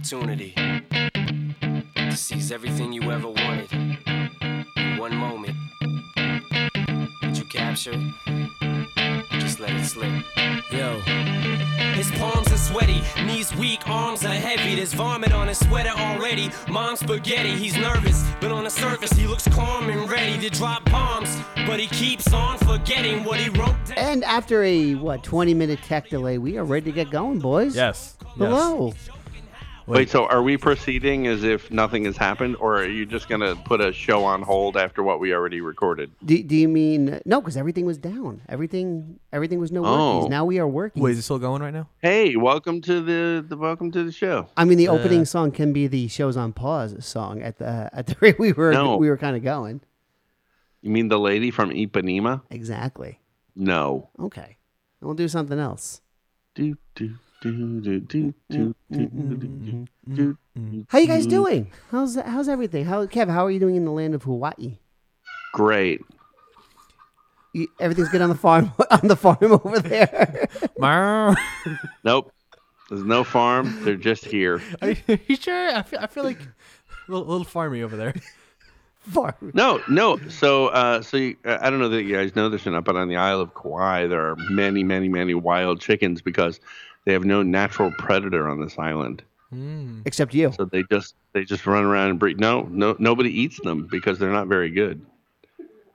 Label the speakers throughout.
Speaker 1: one shot, one opportunity to seize everything you ever wanted in one moment. Did you capture it? Just let it slip. Yo. His palms are sweaty, knees weak, arms are heavy. There's vomit on his sweater already. Mom's spaghetti, he's nervous, but on the surface he looks calm and ready to drop bombs. But he keeps on forgetting what he wrote down.
Speaker 2: And after a what 20 minute tech delay, we are ready to get going, boys.
Speaker 3: Yes.
Speaker 2: Hello.
Speaker 4: Wait, so are we proceeding as if nothing has happened, or are you just going to put a show on hold after what we already recorded?
Speaker 2: Do, do you mean no? Because everything was down. Everything everything was no
Speaker 4: Oh.
Speaker 2: workies. Now we are working.
Speaker 3: Wait, is it still going right now?
Speaker 4: Hey, welcome to the, the welcome to the show.
Speaker 2: I mean, the
Speaker 3: Uh,
Speaker 2: opening song can be the shows on pause song at the at the rate we were
Speaker 4: No.
Speaker 2: we were kind of going.
Speaker 4: You mean the lady from Ipanema?
Speaker 2: Exactly.
Speaker 4: No.
Speaker 2: Okay. We'll do something else.
Speaker 4: Do, do,
Speaker 2: How you guys doing? How's how's everything? How Kev? How are you doing in the land of Hawaii?
Speaker 4: Great.
Speaker 2: You, everything's good on the farm on the farm over there.
Speaker 3: Are
Speaker 4: Nope. There's no farm. They're just here.
Speaker 3: Are you sure? I feel, I feel like a little, little farmy over there.
Speaker 2: farm.
Speaker 4: No, no. So, uh, so you, uh, I don't know that you guys know this or not, but on the Isle of Kauai, there are many, many, many wild chickens because they have no natural predator on this island.
Speaker 2: Except you.
Speaker 4: So they just they just run around and breed. No, no, nobody eats them because they're not very good.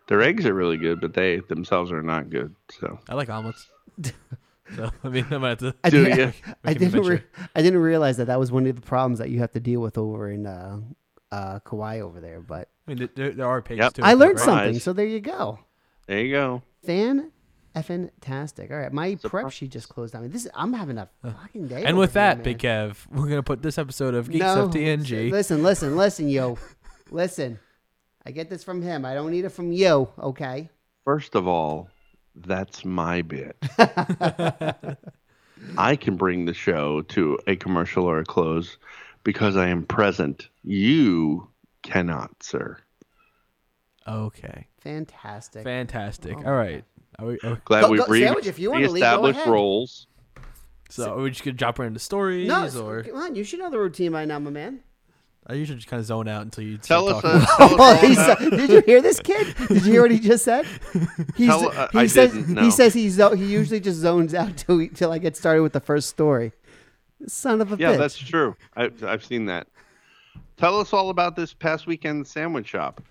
Speaker 4: Their eggs are really good, but they themselves are not good. So
Speaker 3: I like omelets. so I mean, I might have to.
Speaker 2: I,
Speaker 4: Do
Speaker 2: did,
Speaker 4: ya?
Speaker 2: I
Speaker 3: Make an
Speaker 2: didn't. Re- I didn't realize that that was one of the problems that you have to deal with over in uh, uh, Kauai over there. But
Speaker 3: I mean, there, there are pigs
Speaker 4: Yep.
Speaker 3: too.
Speaker 2: I learned
Speaker 3: right?
Speaker 2: something, so there you go.
Speaker 4: there you go.
Speaker 2: Fan effing tastic. All right, my prep
Speaker 4: Surprise.
Speaker 2: sheet just closed on me. This I'm having a fucking day.
Speaker 3: And with
Speaker 2: here,
Speaker 3: that,
Speaker 2: man.
Speaker 3: Big Kev, we're gonna put this episode of Geek
Speaker 2: no,
Speaker 3: Stuff TNG.
Speaker 2: Listen, listen, listen, yo, listen. I get this from him. I don't need it from you. Okay.
Speaker 4: First of all, that's my bit. I can bring the show to a commercial or a close because I am present. You cannot, sir.
Speaker 3: Okay,
Speaker 2: Fantastic.
Speaker 3: fantastic.
Speaker 2: Oh,
Speaker 3: All right. Are we, are we-
Speaker 4: Glad
Speaker 2: Go-
Speaker 4: we
Speaker 2: go-
Speaker 4: re-
Speaker 2: Sandwich, if you wanna lead, go
Speaker 4: reestablished roles.
Speaker 3: so are we just gonna drop right into stories,
Speaker 2: no,
Speaker 3: or
Speaker 2: come on. You should know the routine by now, my man.
Speaker 3: I usually just kind of zone out until you
Speaker 4: Tell
Speaker 3: start
Speaker 4: us.
Speaker 3: talking.
Speaker 4: Uh, tell us
Speaker 2: Oh,
Speaker 4: all
Speaker 2: he's,
Speaker 4: about-
Speaker 2: did you hear this kid? Did you hear what he just said? He's,
Speaker 4: Tell- uh,
Speaker 2: he
Speaker 4: I
Speaker 2: says
Speaker 4: didn't,
Speaker 2: he says he zo- he usually just zones out till we, till I get started with the first story. Son of a
Speaker 4: yeah,
Speaker 2: bitch.
Speaker 4: that's true. I, I've seen that. Tell us all about this past weekend sandwich shop.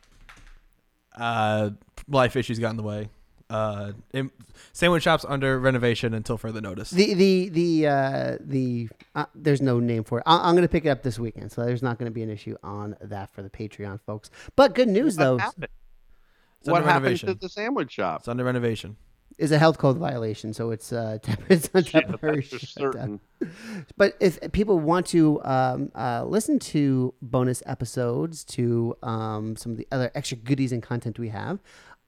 Speaker 3: uh, life issues got in the way. Uh, im- sandwich shops under renovation until further notice.
Speaker 2: the the the uh, the uh, there's no name for it. I, I'm going to pick it up this weekend, so there's not going to be an issue on that for the Patreon folks. But good news though
Speaker 4: What happened?
Speaker 3: It's
Speaker 4: What happened
Speaker 3: renovation.
Speaker 4: to the sandwich shop?
Speaker 3: It's under renovation.
Speaker 2: is a health code violation, so it's uh temp- it's a temporary
Speaker 4: that's for
Speaker 2: shutdown.
Speaker 4: certain.
Speaker 2: But if people want to um, uh, listen to bonus episodes, to um, some of the other extra goodies and content we have,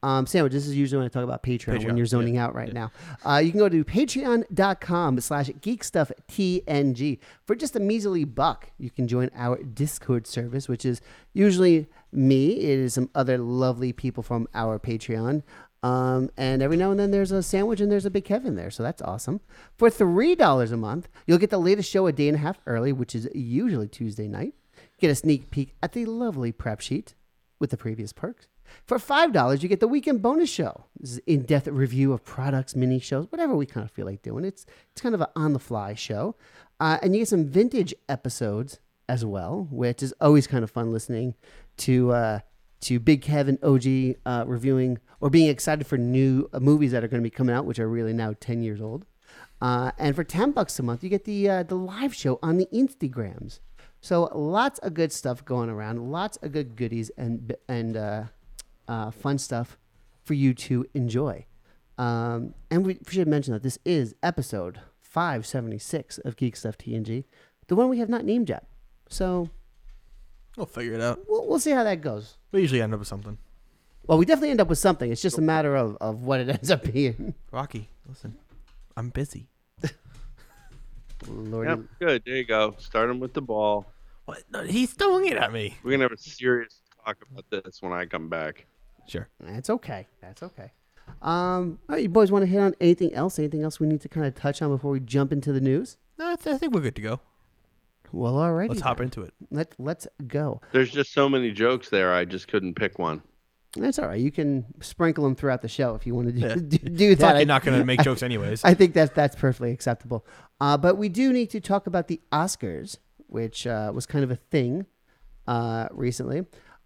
Speaker 2: um, Sandwich, this is usually when I talk about Patreon, when you're zoning
Speaker 3: yeah,
Speaker 2: out right now. Uh, you can go to patreon.com slash geekstufftng. For just a measly buck, you can join our Discord service, which is usually me. It is some other lovely people from our Patreon. Um, and every now and then there's a sandwich and there's a big Kevin there. So that's awesome. For $3 a month, you'll get the latest show a day and a half early, which is usually Tuesday night. Get a sneak peek at the lovely prep sheet with the previous perks. For $5, you get the weekend bonus show. This in-depth review of products, mini shows, whatever we kind of feel like doing. It's it's kind of an on-the-fly show. Uh, and you get some vintage episodes as well, which is always kind of fun listening to uh, to Big Kevin OG uh, reviewing or being excited for new uh, movies that are going to be coming out, which are really now 10 years old. Uh, and for 10 bucks a month, you get the uh, the live show on the Instagrams. So lots of good stuff going around, lots of good goodies and and uh, fun stuff for you to enjoy. Um, and we should mention that this is episode 576 of Geek Stuff TNG, the one we have not named yet. So
Speaker 3: We'll figure it out.
Speaker 2: we'll, we'll see how that goes.
Speaker 3: We usually end up with something.
Speaker 2: Well, we definitely end up with something. It's just a matter of, of what it ends up being.
Speaker 3: Rocky, listen, I'm busy.
Speaker 2: Lordy.
Speaker 4: Yep, good. There you go. Start him with the ball.
Speaker 3: What? No, he's throwing it at me.
Speaker 4: We're gonna have a serious talk about this when I come back.
Speaker 3: Sure.
Speaker 2: That's okay. That's okay. Um, all right, you boys want to hit on anything else? Anything else we need to kind of touch on before we jump into the news?
Speaker 3: No, I, th- I think we're good to go.
Speaker 2: Well, alrighty.
Speaker 3: Let's hop into it.
Speaker 2: Let Let's go.
Speaker 4: There's just so many jokes there. I just couldn't pick one.
Speaker 2: That's all right. You can sprinkle them throughout the show if you want to do,
Speaker 3: Yeah.
Speaker 2: do, do
Speaker 3: It's
Speaker 2: that. I-
Speaker 3: you're not going to make jokes anyways.
Speaker 2: I think that's that's perfectly acceptable. Uh, but we do need to talk about the Oscars, which uh, was kind of a thing uh, recently.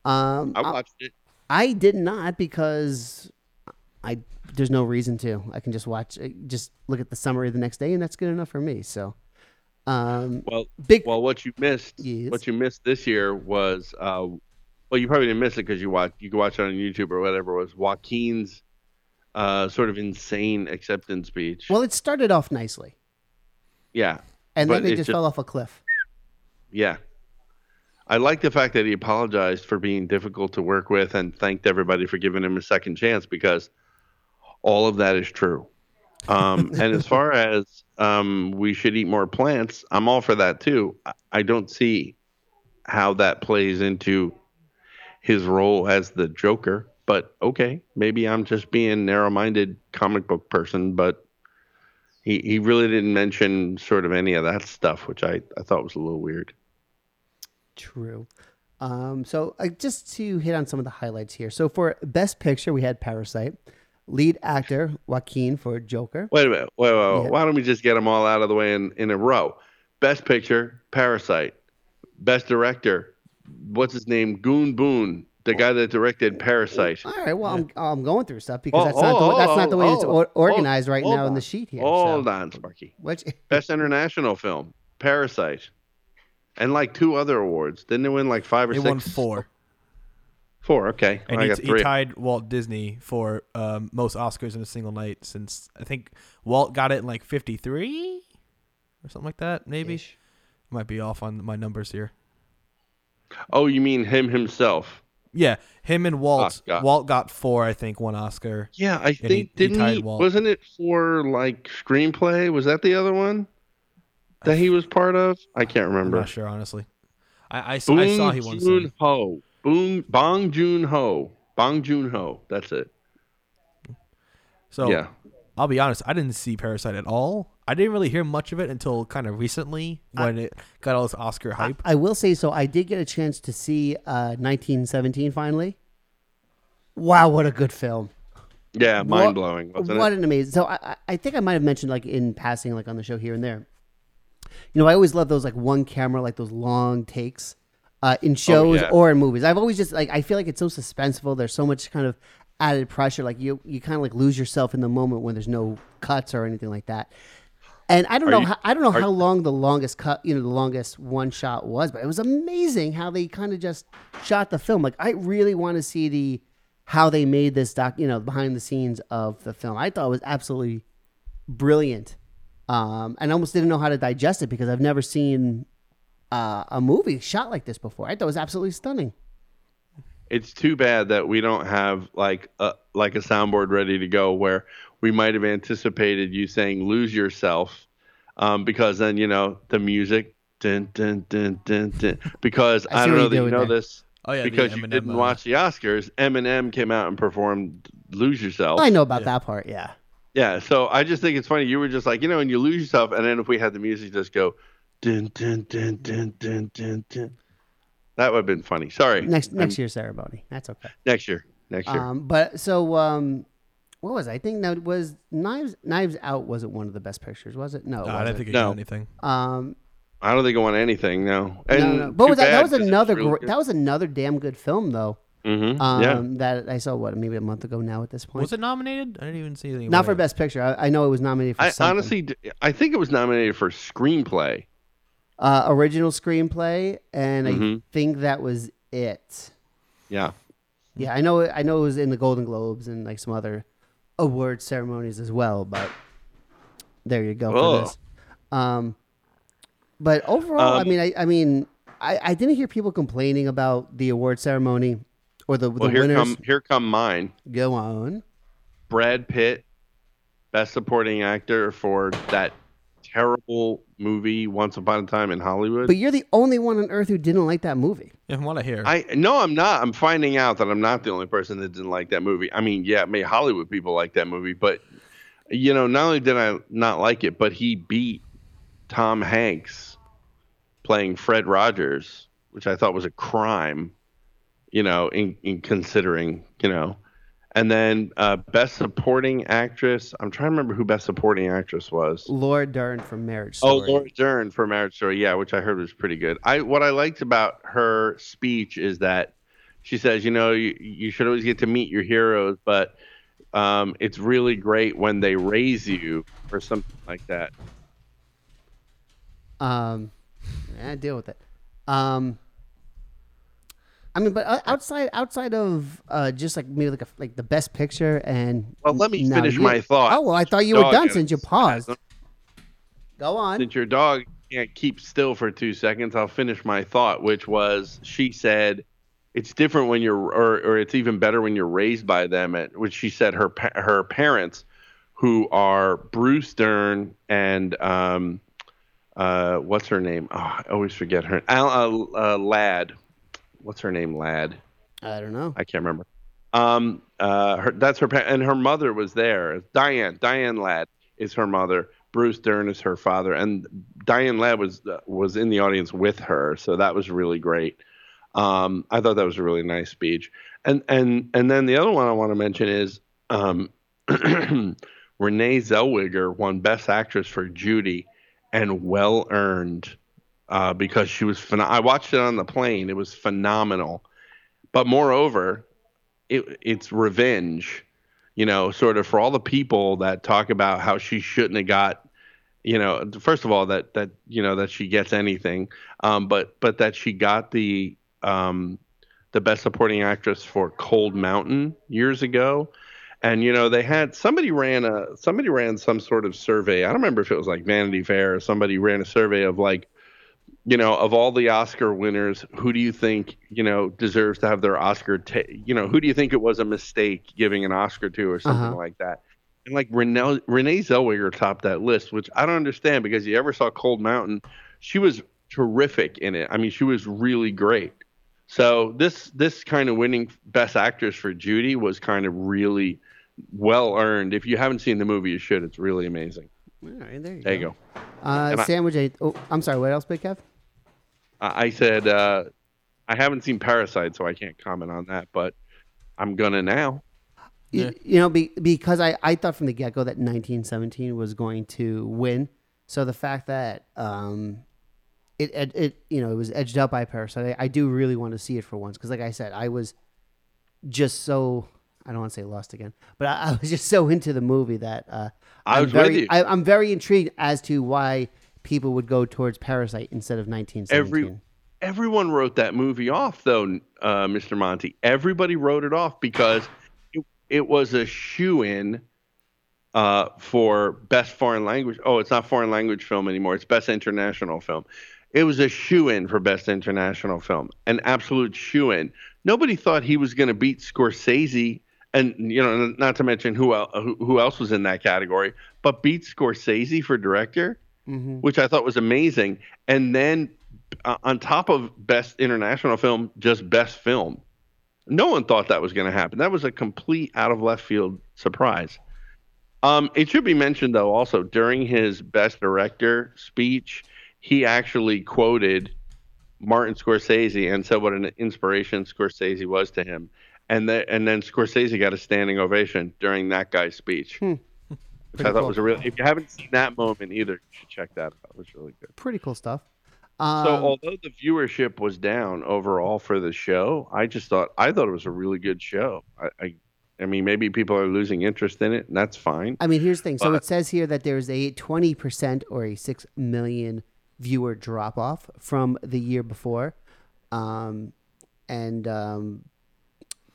Speaker 2: Um,
Speaker 4: I watched it.
Speaker 2: I did not because I there's no reason to. I can just watch, uh, just look at the summary the next day, and that's good enough for me. So, um,
Speaker 4: Well,
Speaker 2: big.
Speaker 4: well, what you missed,
Speaker 2: Yes.
Speaker 4: what you missed this year was, uh, well, you probably didn't miss it because you watch, you could watch it on YouTube or whatever. Was Joaquin's uh, sort of insane acceptance speech?
Speaker 2: well, it started off nicely,
Speaker 4: yeah,
Speaker 2: and then it
Speaker 4: it
Speaker 2: just,
Speaker 4: just-
Speaker 2: fell off a cliff.
Speaker 4: yeah. I like the fact that he apologized for being difficult to work with and thanked everybody for giving him a second chance because all of that is true. Um, and as far as um, we should eat more plants, I'm all for that too. I- I don't see how that plays into his role as the Joker, but okay, maybe I'm just being narrow-minded comic book person, but he, he really didn't mention sort of any of that stuff, which I, I thought was a little weird.
Speaker 2: True. Um, so uh, just to hit on some of the highlights here. So for Best Picture, we had Parasite. Lead actor Joaquin for Joker.
Speaker 4: Wait a minute. Wait, wait, wait.
Speaker 2: Yeah.
Speaker 4: Why don't we just get them all out of the way in, in a row? Best Picture, Parasite. Best Director, what's his name? Goon Boone, the guy that directed Parasite.
Speaker 2: All right. Well, I'm, I'm going through stuff because
Speaker 4: Oh,
Speaker 2: that's not the,
Speaker 4: oh,
Speaker 2: that's not the way
Speaker 4: oh,
Speaker 2: it's
Speaker 4: oh,
Speaker 2: or- organized right now in the sheet here.
Speaker 4: Hold
Speaker 2: so.
Speaker 4: on, Sparky.
Speaker 2: Which
Speaker 4: Best International Film, Parasite. And like two other awards. Didn't they win like five or
Speaker 3: He
Speaker 4: six?
Speaker 3: won four,
Speaker 4: Four, okay.
Speaker 3: and he, he tied Walt Disney for um, most Oscars in a single night since I think Walt got it in like '53 or something like that. Maybe
Speaker 2: Ish.
Speaker 3: might be off on my numbers here.
Speaker 4: oh, you mean him himself?
Speaker 3: Yeah, him and Walt.
Speaker 4: Ah,
Speaker 3: Walt got four, I think, one Oscar.
Speaker 4: Yeah, I think
Speaker 3: he
Speaker 4: didn't he? Wasn't it for like screenplay? Was that the other one that he was part of? I can't remember.
Speaker 3: I'm not sure, honestly. I, I, saw, I saw he won
Speaker 4: Joon
Speaker 3: some.
Speaker 4: Ho. Boon Bong Joon Ho. Bong Joon Ho. That's it.
Speaker 3: So
Speaker 4: yeah.
Speaker 3: I'll be honest, I didn't see Parasite at all. I didn't really hear much of it until kind of recently when it got all this Oscar hype.
Speaker 2: I will say so. I did get a chance to see uh, 1917 finally. Wow, what a good film!
Speaker 4: Yeah,
Speaker 2: What-
Speaker 4: mind blowing, wasn't
Speaker 2: what
Speaker 4: it?
Speaker 2: an amazing. So I, I- I think I might have mentioned like in passing, like on the show here and there. You know, I always love those like one camera, like those long takes uh, in shows
Speaker 4: Oh, yeah.
Speaker 2: or in movies. I've always just like I feel like it's so suspenseful. There's so much kind of added pressure. Like you, you kind of like lose yourself in the moment when there's no cuts or anything like that. And I don't
Speaker 4: Are
Speaker 2: know,
Speaker 4: you-
Speaker 2: how, I don't know
Speaker 4: are-
Speaker 2: how long the longest cut, you know, the longest one shot was, but it was amazing how they kind of just shot the film. Like I really want to see the how they made this doc, you know, behind the scenes of the film. I thought it was absolutely brilliant. Um, and I almost didn't know how to digest it because I've never seen uh, a movie shot like this before. I thought it was absolutely stunning.
Speaker 4: It's too bad that we don't have like a like a soundboard ready to go where we might have anticipated you saying "lose yourself," um, because then you know the music. Dun, dun, dun, dun, dun, because
Speaker 2: I
Speaker 4: I, don't know
Speaker 2: you're
Speaker 4: that you know
Speaker 2: there.
Speaker 4: this
Speaker 3: Oh yeah,
Speaker 4: because you didn't
Speaker 3: uh,
Speaker 4: watch the Oscars. Eminem came out and performed "Lose Yourself."
Speaker 2: I know about
Speaker 3: Yeah.
Speaker 2: that part. Yeah.
Speaker 4: Yeah, so I just think it's funny. You were just like, you know, and you lose yourself, and then if we had the music just go, dun dun dun dun dun dun dun, that would have been funny. Sorry.
Speaker 2: Next next
Speaker 4: I'm-
Speaker 2: year's ceremony. That's okay.
Speaker 4: Next year. Next year.
Speaker 2: Um, but so um, what was it? I think that was Knives Knives Out wasn't one of the best pictures, was it? No,
Speaker 3: No, I
Speaker 2: wasn't.
Speaker 3: didn't think it
Speaker 4: No.
Speaker 3: got anything.
Speaker 2: Um,
Speaker 4: I don't think it won anything. No.
Speaker 2: no,
Speaker 4: And
Speaker 2: no. But
Speaker 4: too
Speaker 2: was that, that
Speaker 4: bad,
Speaker 2: was
Speaker 4: 'cause it's
Speaker 2: another
Speaker 4: really
Speaker 2: gr- that was another damn good film though.
Speaker 4: Mhm,
Speaker 2: Um,
Speaker 4: yeah.
Speaker 2: that I saw what maybe a month ago now at this point.
Speaker 3: Was it nominated? I didn't even see anything.
Speaker 2: Not for
Speaker 3: it.
Speaker 2: best picture. I, I know it was nominated for
Speaker 4: I
Speaker 2: something.
Speaker 4: honestly, d- I think it was nominated for screenplay.
Speaker 2: uh, original screenplay, and I
Speaker 4: Mhm.
Speaker 2: think that was it.
Speaker 4: Yeah.
Speaker 2: Yeah, I know. I know it was in the Golden Globes and like some other award ceremonies as well. But there you go
Speaker 4: Oh.
Speaker 2: for this. Um, but overall, I
Speaker 4: Um,
Speaker 2: mean, I, I mean, I, I didn't hear people complaining about the award ceremony or the,
Speaker 4: Well,
Speaker 2: the
Speaker 4: here
Speaker 2: winners.
Speaker 4: come here come mine.
Speaker 2: Go on.
Speaker 4: Brad Pitt, best supporting actor for that terrible movie Once Upon a Time in Hollywood.
Speaker 2: But you're the only one on earth who didn't like that movie.
Speaker 3: Yeah, from what I hear.
Speaker 4: I no, I'm not. I'm finding out that I'm not the only person that didn't like that movie. I mean, yeah, maybe Hollywood people like that movie, but you know, not only did I not like it, but he beat Tom Hanks playing Fred Rogers, which I thought was a crime, you know, in, in considering, you know. And then uh, best supporting actress. I'm trying to remember who best supporting actress was.
Speaker 2: Laura Dern from Marriage Story.
Speaker 4: Oh, Laura Dern from Marriage Story, yeah, which I heard was pretty good. I what I liked about her speech is that she says, you know, you, you should always get to meet your heroes, but um, it's really great when they raise you or something like that.
Speaker 2: Um, yeah, deal with it. Um, I mean, but outside outside of uh, just like maybe like a, like the best picture and
Speaker 4: Well, let me finish
Speaker 2: you-
Speaker 4: my thought.
Speaker 2: Oh well, I thought you were done since you paused. Go on.
Speaker 4: Since your dog can't keep still for two seconds, I'll finish my thought, which was she said it's different when you're, or, or it's even better when you're raised by them. At which she said her her parents, who are Bruce Dern and um, uh, what's her name? Oh, I always forget her. Al, uh, uh, Ladd. What's her name? Ladd.
Speaker 2: I don't know.
Speaker 4: I can't remember. Um, uh, her, that's her, and her mother was there. Diane, Diane Ladd is her mother. Bruce Dern is her father, and Diane Ladd was uh, was in the audience with her, so that was really great. Um, I thought that was a really nice speech. And and and then the other one I want to mention is um, Renee Zellweger won Best Actress for Judy, and well earned uh, because she was. Phen- I watched it on the plane. It was phenomenal. But moreover, it, it's revenge, you know, sort of for all the people that talk about how she shouldn't have got, you know, first of all that that you know that she gets anything, um, but but that she got the um, the best supporting actress for Cold Mountain years ago. And you know they had somebody ran a somebody ran some sort of survey. I don't remember if it was like Vanity Fair or somebody ran a survey of like you know, of all the Oscar winners, who do you think, you know, deserves to have their Oscar? Ta- you know, who do you think it was a mistake giving an Oscar to or something
Speaker 2: Uh-huh.
Speaker 4: like that? And like Renee, Renee Zellweger topped that list, which I don't understand because you ever saw Cold Mountain, she was terrific in it. I mean, she was really great. So this this kind of winning Best Actress for Judy was kind of really well earned. If you haven't seen the movie, you should. It's really amazing.
Speaker 2: All right, there you
Speaker 4: There
Speaker 2: go.
Speaker 4: you go.
Speaker 2: Uh, sandwich. I, oh, I'm sorry. What else, Big Kev?
Speaker 4: I I said uh, I haven't seen Parasite, so I can't comment on that, but I'm gonna now.
Speaker 2: You,
Speaker 3: Yeah.
Speaker 2: you know, be, because I, I thought from the get go that 1917 was going to win. So the fact that um, it, it it you know it was edged out by Parasite, I, I do really want to see it for once because, like I said, I was just so I don't want to say lost again, but I, I was just so into the movie that uh,
Speaker 4: I
Speaker 2: I'm
Speaker 4: was with
Speaker 2: very
Speaker 4: you.
Speaker 2: I, I'm very intrigued as to why people would go towards Parasite instead of 1917.
Speaker 4: Every everyone wrote that movie off, though, uh, Mr. Monty. Everybody wrote it off because it, it was a shoe in uh, for best foreign language. Oh, it's not foreign language film anymore. It's best international film. It was a shoe in for best international film, an absolute shoe in. Nobody thought he was going to beat Scorsese, and you know, not to mention who el- who, who else was in that category, but beat Scorsese for director
Speaker 2: hmm
Speaker 4: which I thought was amazing. And then uh, on top of best international film, just best film. No one thought that was going to happen. That was a complete out of left field surprise. Um, it should be mentioned though, also during his best director speech, he actually quoted Martin Scorsese and said what an inspiration Scorsese was to him. And then and then Scorsese got a standing ovation during that guy's speech.
Speaker 2: Hmm.
Speaker 4: Which
Speaker 2: Pretty
Speaker 4: I thought
Speaker 2: cool.
Speaker 4: was a real. If you haven't seen that moment either, you should check that out. It was really good.
Speaker 2: Pretty cool stuff. Um,
Speaker 4: So although the viewership was down overall for the show, I just thought I thought it was a really good show. I, I, I mean, maybe people are losing interest in it, and that's fine.
Speaker 2: I mean, here's the thing. So it says here that there's a 20% or a 6 million viewer drop off from the year before. Um, and um,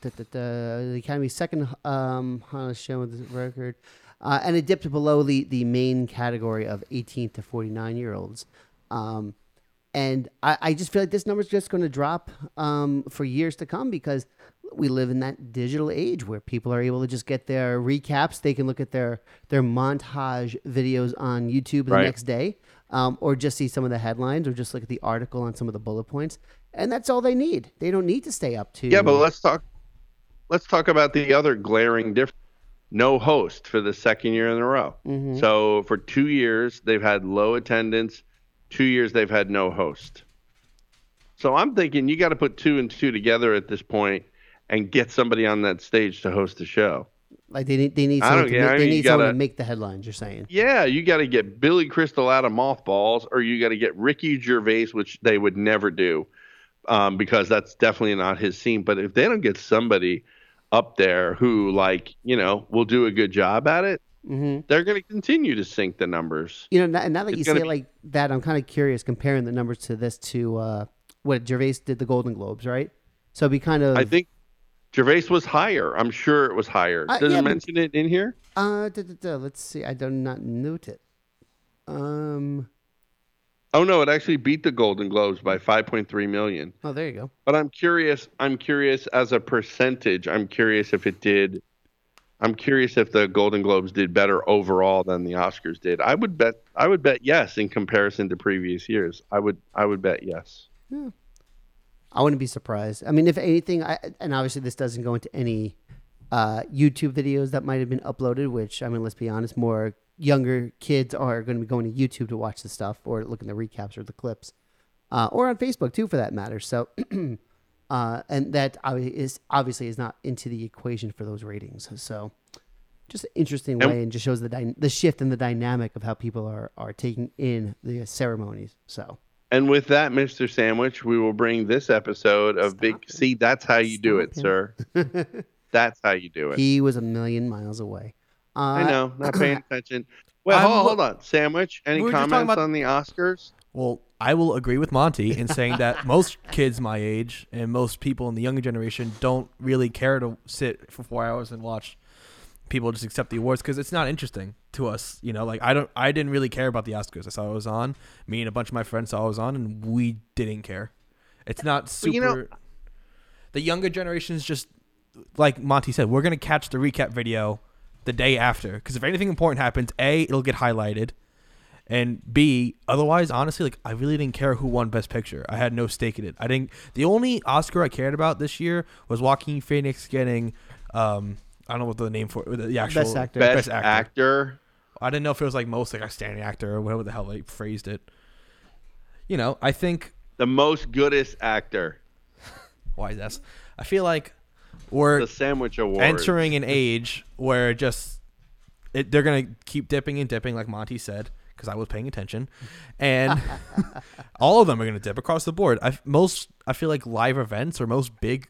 Speaker 2: the, the, the, the Academy's second um, highest show with the record. Uh, and it dipped below the, the main category of 18 to 49 year olds. Um, and I, I just feel like this number is just going to drop um, for years to come because we live in that digital age where people are able to just get their recaps. They can look at their their montage videos on YouTube the
Speaker 4: Right.
Speaker 2: next day, um, or just see some of the headlines, or just look at the article on some of the bullet points, and that's all they need. They don't need to stay up to.
Speaker 4: Yeah, but let's talk. Let's talk about the other glaring difference. No host for the second year in a row.
Speaker 2: Mhm.
Speaker 4: So for two years they've had low attendance. Two years they've had no host. So I'm thinking you got to put two and two together at this point and get somebody on that stage to host the show.
Speaker 2: Like they need they need
Speaker 4: I
Speaker 2: someone,
Speaker 4: don't
Speaker 2: to, make,
Speaker 4: I
Speaker 2: they need
Speaker 4: you
Speaker 2: someone to
Speaker 4: gotta-
Speaker 2: make the headlines. You're saying.
Speaker 4: Yeah, you got to get Billy Crystal out of mothballs, or you got to get Ricky Gervais, which they would never do, um, because that's definitely not his scene. But if they don't get somebody up there who, like, you know, will do a good job at it,
Speaker 2: hmm
Speaker 4: they're going to continue to sink the numbers.
Speaker 2: You know, now, now that
Speaker 4: It's
Speaker 2: you say it
Speaker 4: be-
Speaker 2: like that, I'm kind of curious comparing the numbers to this to uh, what Gervais did the Golden Globes, right? So be kind of
Speaker 4: I think Gervais was higher. I'm sure it was higher.
Speaker 2: Uh,
Speaker 4: Does
Speaker 2: yeah,
Speaker 4: it
Speaker 2: but-
Speaker 4: mention it in here?
Speaker 2: Uh, da, da, da, let's see. I do not note it. Um.
Speaker 4: Oh no, it actually beat the Golden Globes by 5.3 million.
Speaker 2: Oh, there you go.
Speaker 4: But I'm curious. I'm curious as a percentage. I'm curious if it did. I'm curious if the Golden Globes did better overall than the Oscars did. I would bet. I would bet yes in comparison to previous years. I would. I would bet yes. Yeah.
Speaker 2: I wouldn't be surprised. I mean, if anything, I and obviously this doesn't go into any uh, YouTube videos that might have been uploaded. Which I mean, let's be honest, more younger kids are going to be going to YouTube to watch the stuff or looking at the recaps or the clips, uh, or on Facebook too, for that matter. So, uh, and that is obviously is not into the equation for those ratings. So, just an interesting way, and just shows the dy- the shift in the dynamic of how people are are taking in the ceremonies. So.
Speaker 4: And with that, Mr. Sandwich, we will bring this episode of Big.
Speaker 2: Stop it.
Speaker 4: See, that's how you do it,
Speaker 2: Stop
Speaker 4: sir. That's how you do it.
Speaker 2: He was a million miles away. Uh,
Speaker 4: I know, not paying attention. Well,
Speaker 3: I'm
Speaker 4: hold, hold on, Sandwich. Any
Speaker 3: We were just talking
Speaker 4: comments
Speaker 3: about-
Speaker 4: on the Oscars?
Speaker 3: Well, I will agree with Monty in saying that most kids my age and most people in the younger generation don't really care to sit for four hours and watch people just accept the awards because it's not interesting to us. You know, like I don't, I didn't really care about the Oscars. I saw it was on. Me and a bunch of my friends saw it was on, and we didn't care. It's not super.
Speaker 4: You know-
Speaker 3: the younger generation is just like Monty said. We're gonna catch the recap video the day after because if anything important happens, a it'll get highlighted. And B, otherwise, honestly, like I really didn't care who won Best Picture. I had no stake in it. I didn't. The only Oscar I cared about this year was Joaquin Phoenix getting, um, I don't know what the name for the actual
Speaker 2: Best actor.
Speaker 4: Best, actor.
Speaker 3: I didn't know if it was like most like outstanding actor or whatever the hell they phrased it. You know, I think
Speaker 4: the most goodest actor,
Speaker 3: why is that? I feel like we're
Speaker 4: the Sandwich Award.
Speaker 3: entering an age where just it, they're gonna keep dipping and dipping, like Monty said, because I was paying attention, and all of them are gonna dip across the board. I most I feel like live events or most big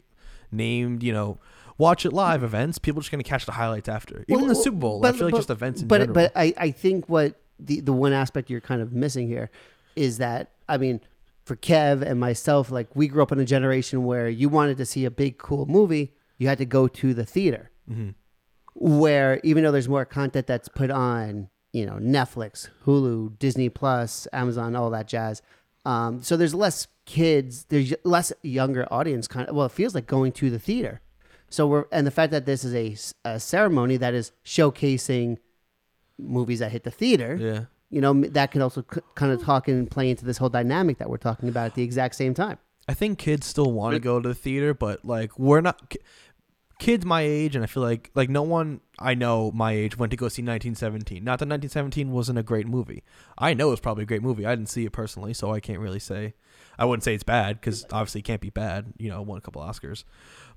Speaker 3: named, you know, watch it live events. People are just gonna catch the highlights after. Even
Speaker 2: Well,
Speaker 3: the Super Bowl,
Speaker 2: but-
Speaker 3: I feel like
Speaker 2: but-
Speaker 3: just events in
Speaker 2: but
Speaker 3: general.
Speaker 2: but I, I think what the the one aspect you're kind of missing here is that I mean for Kev and myself like we grew up in a generation where you wanted to see a big cool movie you had to go to the theater
Speaker 3: Mm-hmm.
Speaker 2: where even though there's more content that's put on you know Netflix Hulu Disney Plus Amazon all that jazz um, so there's less kids there's less younger audience kind of well it feels like going to the theater so we're and the fact that this is a, a ceremony that is showcasing movies that hit the theater,
Speaker 3: yeah.
Speaker 2: you know, that can also c- kind of talk and play into this whole dynamic that we're talking about at the exact same time.
Speaker 3: I think kids still want to go to the theater, but like we're not ki- kids my age, and I feel like like no one I know my age went to go see 1917. Not that 1917 wasn't a great movie. I know it's probably a great movie. I didn't see it personally, so I can't really say. I wouldn't say it's bad because obviously it can't be bad. You know, won a couple Oscars,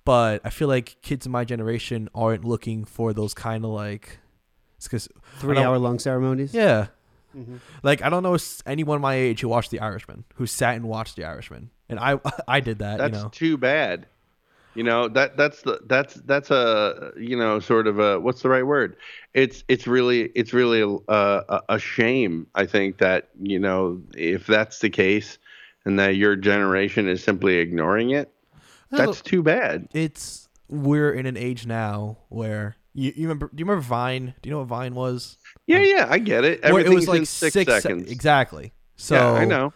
Speaker 3: but I feel like kids in my generation aren't looking for those kind of like. It's because
Speaker 2: Three hour long ceremonies.
Speaker 3: yeah,
Speaker 2: Mhm.
Speaker 3: like I don't know anyone my age who watched The Irishman, who sat and watched The Irishman, and I I did that.
Speaker 4: That's
Speaker 3: you know,
Speaker 4: too bad. You know that that's the that's that's a you know sort of a what's the right word? It's it's really it's really a, a, a shame. I think that you know if that's the case, and that your generation is simply ignoring it, that's too bad.
Speaker 3: it's we're in an age now where you, you remember do you remember Vine? Do you know what Vine was?
Speaker 4: Yeah, yeah, I get it. Everything's
Speaker 3: it was like
Speaker 4: in six,
Speaker 3: sec-
Speaker 4: seconds.
Speaker 3: exactly. So
Speaker 4: yeah, I know.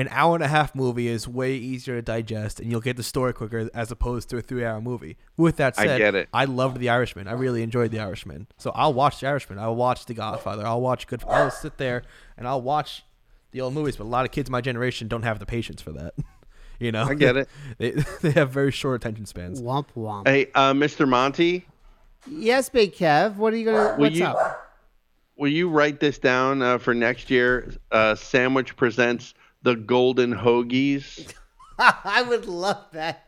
Speaker 3: An hour and a half movie is way easier to digest, and you'll get the story quicker as opposed to a three-hour movie. With that said,
Speaker 4: I
Speaker 3: said,
Speaker 4: get it.
Speaker 3: I loved The Irishman. I really enjoyed The Irishman. So I'll watch The Irishman. I'll watch The Godfather. I'll watch Good. I'll sit there and I'll watch the old movies. But a lot of kids my generation don't have the patience for that. you know,
Speaker 4: I get it.
Speaker 3: they they have very short attention spans.
Speaker 2: Womp womp.
Speaker 4: Hey, uh, Mr. Monty,
Speaker 2: Yes, Big Kev. What are you gonna?
Speaker 4: Will
Speaker 2: What's
Speaker 4: you-
Speaker 2: up?
Speaker 4: Will you write this down uh, for next year? Uh, Sandwich presents the Golden Hoagies.
Speaker 2: I would love that.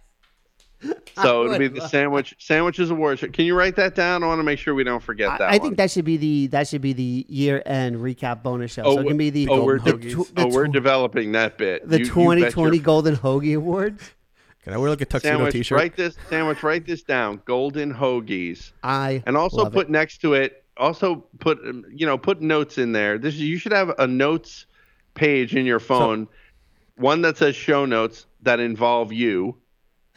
Speaker 4: So
Speaker 2: I
Speaker 4: it'll be the
Speaker 2: love-
Speaker 4: sandwich sandwiches awards. Can you write that down? I want to make sure we don't forget
Speaker 2: I,
Speaker 4: that.
Speaker 2: I
Speaker 4: one.
Speaker 2: think that should be the that should be the year end recap bonus show.
Speaker 4: Oh,
Speaker 2: so it can be the
Speaker 4: oh, we're,
Speaker 2: the,
Speaker 3: Golden
Speaker 2: tw-
Speaker 3: Hoagies.
Speaker 2: the,
Speaker 4: oh, we're developing that bit.
Speaker 2: the
Speaker 4: You- you
Speaker 2: 2020
Speaker 4: your-
Speaker 2: Golden Hoagie Awards.
Speaker 3: Can I wear like a tuxedo
Speaker 4: Sandwich,
Speaker 3: T-shirt?
Speaker 4: write this. Sandwich, write this down. Golden Hoagies,
Speaker 2: I
Speaker 4: and also
Speaker 2: love
Speaker 4: put
Speaker 2: it.
Speaker 4: next to it. Also put um, you know put notes in there. This you should have a notes page in your phone, one that says show notes that involve you,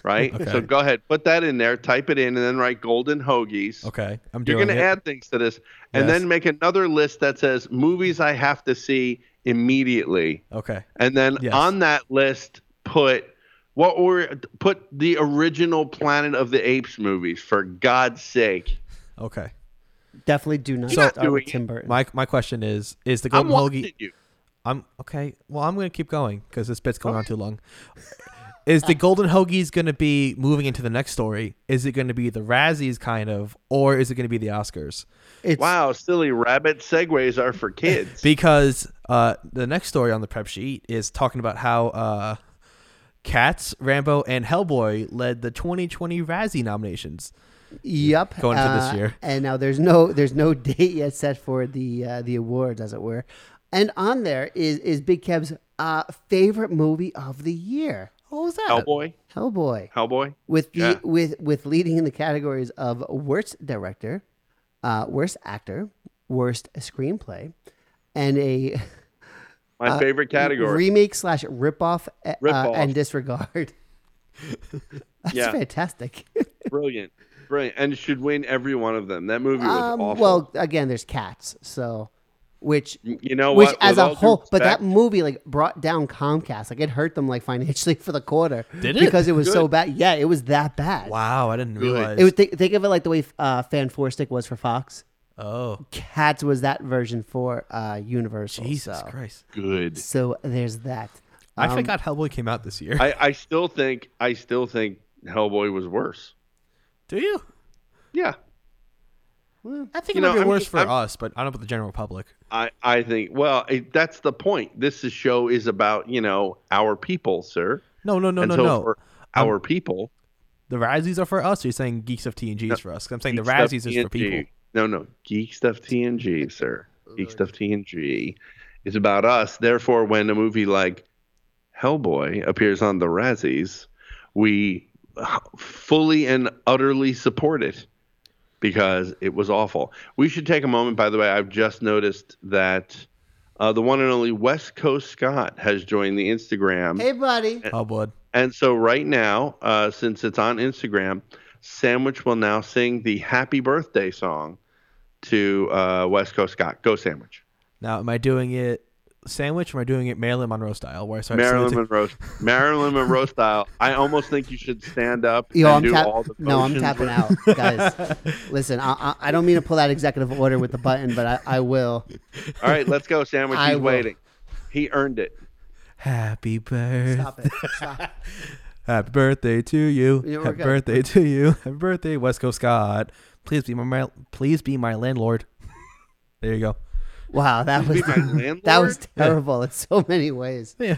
Speaker 4: right?
Speaker 3: Okay.
Speaker 4: So go ahead, put that in there, type it in, and then write Golden Hoagies.
Speaker 3: Okay, I'm doing.
Speaker 4: You're going to add things to this, and
Speaker 3: Yes.
Speaker 4: then make another list that says movies I have to see immediately,
Speaker 3: Okay,
Speaker 4: and then
Speaker 3: Yes.
Speaker 4: on that list put what were put the original Planet of the Apes movies for God's sake.
Speaker 3: okay.
Speaker 2: definitely do not
Speaker 3: So-
Speaker 2: start
Speaker 4: doing
Speaker 2: with
Speaker 4: it.
Speaker 2: Tim Burton.
Speaker 3: My my question is: Is the golden
Speaker 4: watching
Speaker 3: hoagie?
Speaker 4: you.
Speaker 3: I'm okay. Well, I'm gonna keep going because this bit's going on too long. Is the golden hoagies gonna be moving into the next story? Is it gonna be the Razzies kind of, or is it gonna be the Oscars?
Speaker 2: It's,
Speaker 4: Wow, silly rabbit segues are for kids.
Speaker 3: Because uh, the next story on the prep sheet is talking about how uh, Cats, Rambo, and Hellboy led the 2020 Razzie nominations.
Speaker 2: Yep.
Speaker 3: Going into this
Speaker 2: uh,
Speaker 3: year.
Speaker 2: and now there's no there's no date yet set for the uh, the awards, as it were. And on there is is Big Kev's uh, favorite movie of the year,
Speaker 3: What was that?
Speaker 4: Hellboy,
Speaker 2: Hellboy,
Speaker 4: Hellboy.
Speaker 2: with the
Speaker 4: Yeah.
Speaker 2: with with leading in the categories of worst director, uh, worst actor, worst screenplay, and a
Speaker 4: My
Speaker 2: uh,
Speaker 4: favorite category.
Speaker 2: remake slash ripoff, uh, and disregard. That's
Speaker 4: Yeah.
Speaker 2: fantastic.
Speaker 4: Brilliant, brilliant, and should win every one of them. That movie was
Speaker 2: Um,
Speaker 4: awful.
Speaker 2: well, again, there's cats, so which
Speaker 4: you know
Speaker 2: which
Speaker 4: what?
Speaker 2: as
Speaker 4: With
Speaker 2: a
Speaker 4: all due
Speaker 2: whole, but that movie like brought down Comcast. Like it hurt them like financially for the quarter.
Speaker 3: Did it?
Speaker 2: Because it was so bad. Yeah, it was that bad.
Speaker 3: Wow, I didn't realize.
Speaker 2: It was think, think of it like the way uh, Fan Four Stick was for Fox.
Speaker 3: oh,
Speaker 2: Cats was that version for uh, Universal.
Speaker 3: Jesus
Speaker 2: so.
Speaker 3: Christ!
Speaker 4: good.
Speaker 2: So there's that.
Speaker 3: I
Speaker 2: Um,
Speaker 3: forgot Hellboy came out this year.
Speaker 4: I, I still think I still think Hellboy was worse.
Speaker 3: Do you?
Speaker 4: Yeah,
Speaker 3: I think
Speaker 4: You
Speaker 3: it
Speaker 4: know,
Speaker 3: might be worse for
Speaker 4: I'm-
Speaker 3: us, but I don't know about the general public.
Speaker 4: I I think well it, that's the point. This is, show is about you know our people, sir.
Speaker 3: No, no, no,
Speaker 4: and
Speaker 3: no,
Speaker 4: so
Speaker 3: no.
Speaker 4: our people,
Speaker 3: The Razzies are for us. Or you're saying Geek Stuff TNG is for us? I'm saying the
Speaker 4: Geek Stuff
Speaker 3: Razzies is for people.
Speaker 4: No, no, Geek Stuff TNG, sir. Geek Stuff TNG is about us. Therefore, when a movie like Hellboy appears on the Razzies, we fully and utterly support it because it was awful. We should take a moment, by the way. I've just noticed that uh, the one and only West Coast Scott has joined the Instagram.
Speaker 2: Hey, buddy.
Speaker 3: Oh, bud.
Speaker 4: And so right now, uh, since it's on Instagram, Sandwich will now sing the happy birthday song to uh, West Coast Scott. Go Sandwich.
Speaker 3: Now, am I doing it sandwich or am I doing it Marilyn Monroe style? Where I start
Speaker 4: Marilyn
Speaker 3: singing
Speaker 4: Monroe, Marilyn Monroe style. I almost think you should stand up
Speaker 2: Yo,
Speaker 4: and
Speaker 2: I'm
Speaker 4: do
Speaker 2: tap-
Speaker 4: all the
Speaker 2: no, I'm
Speaker 4: motions
Speaker 2: tapping out, guys. Listen, I, I, I don't mean to pull that executive order with the button, but I, I will.
Speaker 4: All right, let's go, Sandwich.
Speaker 2: I
Speaker 4: He's
Speaker 2: will.
Speaker 4: waiting. He earned it.
Speaker 3: Happy birthday.
Speaker 2: Stop it. Stop.
Speaker 3: Happy birthday to you.
Speaker 2: Yeah,
Speaker 3: Happy
Speaker 2: good.
Speaker 3: birthday to you. Happy birthday, West Coast Scott. Please be my, my please be my landlord. There you go.
Speaker 2: Wow, that was
Speaker 4: Please be my landlord.
Speaker 2: that was terrible in so many ways.
Speaker 3: Yeah.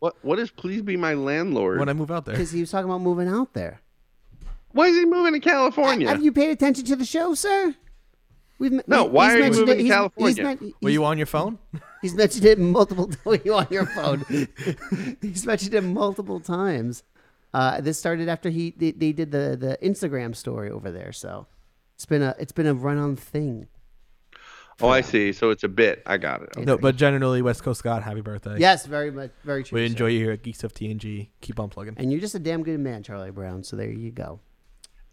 Speaker 4: What? What is please be my landlord?
Speaker 3: When I move out there.
Speaker 2: Because he was talking about moving out there.
Speaker 4: Why is he moving to California?
Speaker 2: Have you paid attention to the show, sir? We've me-
Speaker 4: No,
Speaker 2: he-
Speaker 4: why
Speaker 2: he's
Speaker 4: are you moving
Speaker 2: it-
Speaker 4: to
Speaker 2: he's-
Speaker 4: California?
Speaker 2: He's, men-
Speaker 3: Were you on your phone?
Speaker 2: he's mentioned it multiple. Were you on your phone? he's mentioned it multiple times. Uh, this started after he they, they did the the Instagram story over there. So it's been a it's been a run on thing.
Speaker 4: Oh, I see. So it's a bit. I got it.
Speaker 3: No, but generally, West Coast Scott, happy birthday.
Speaker 2: Yes, very much, very true.
Speaker 3: We enjoy you here at Geek Stuff TNG. Keep on plugging.
Speaker 2: And you're just a damn good man, Charlie Brown. So there you go.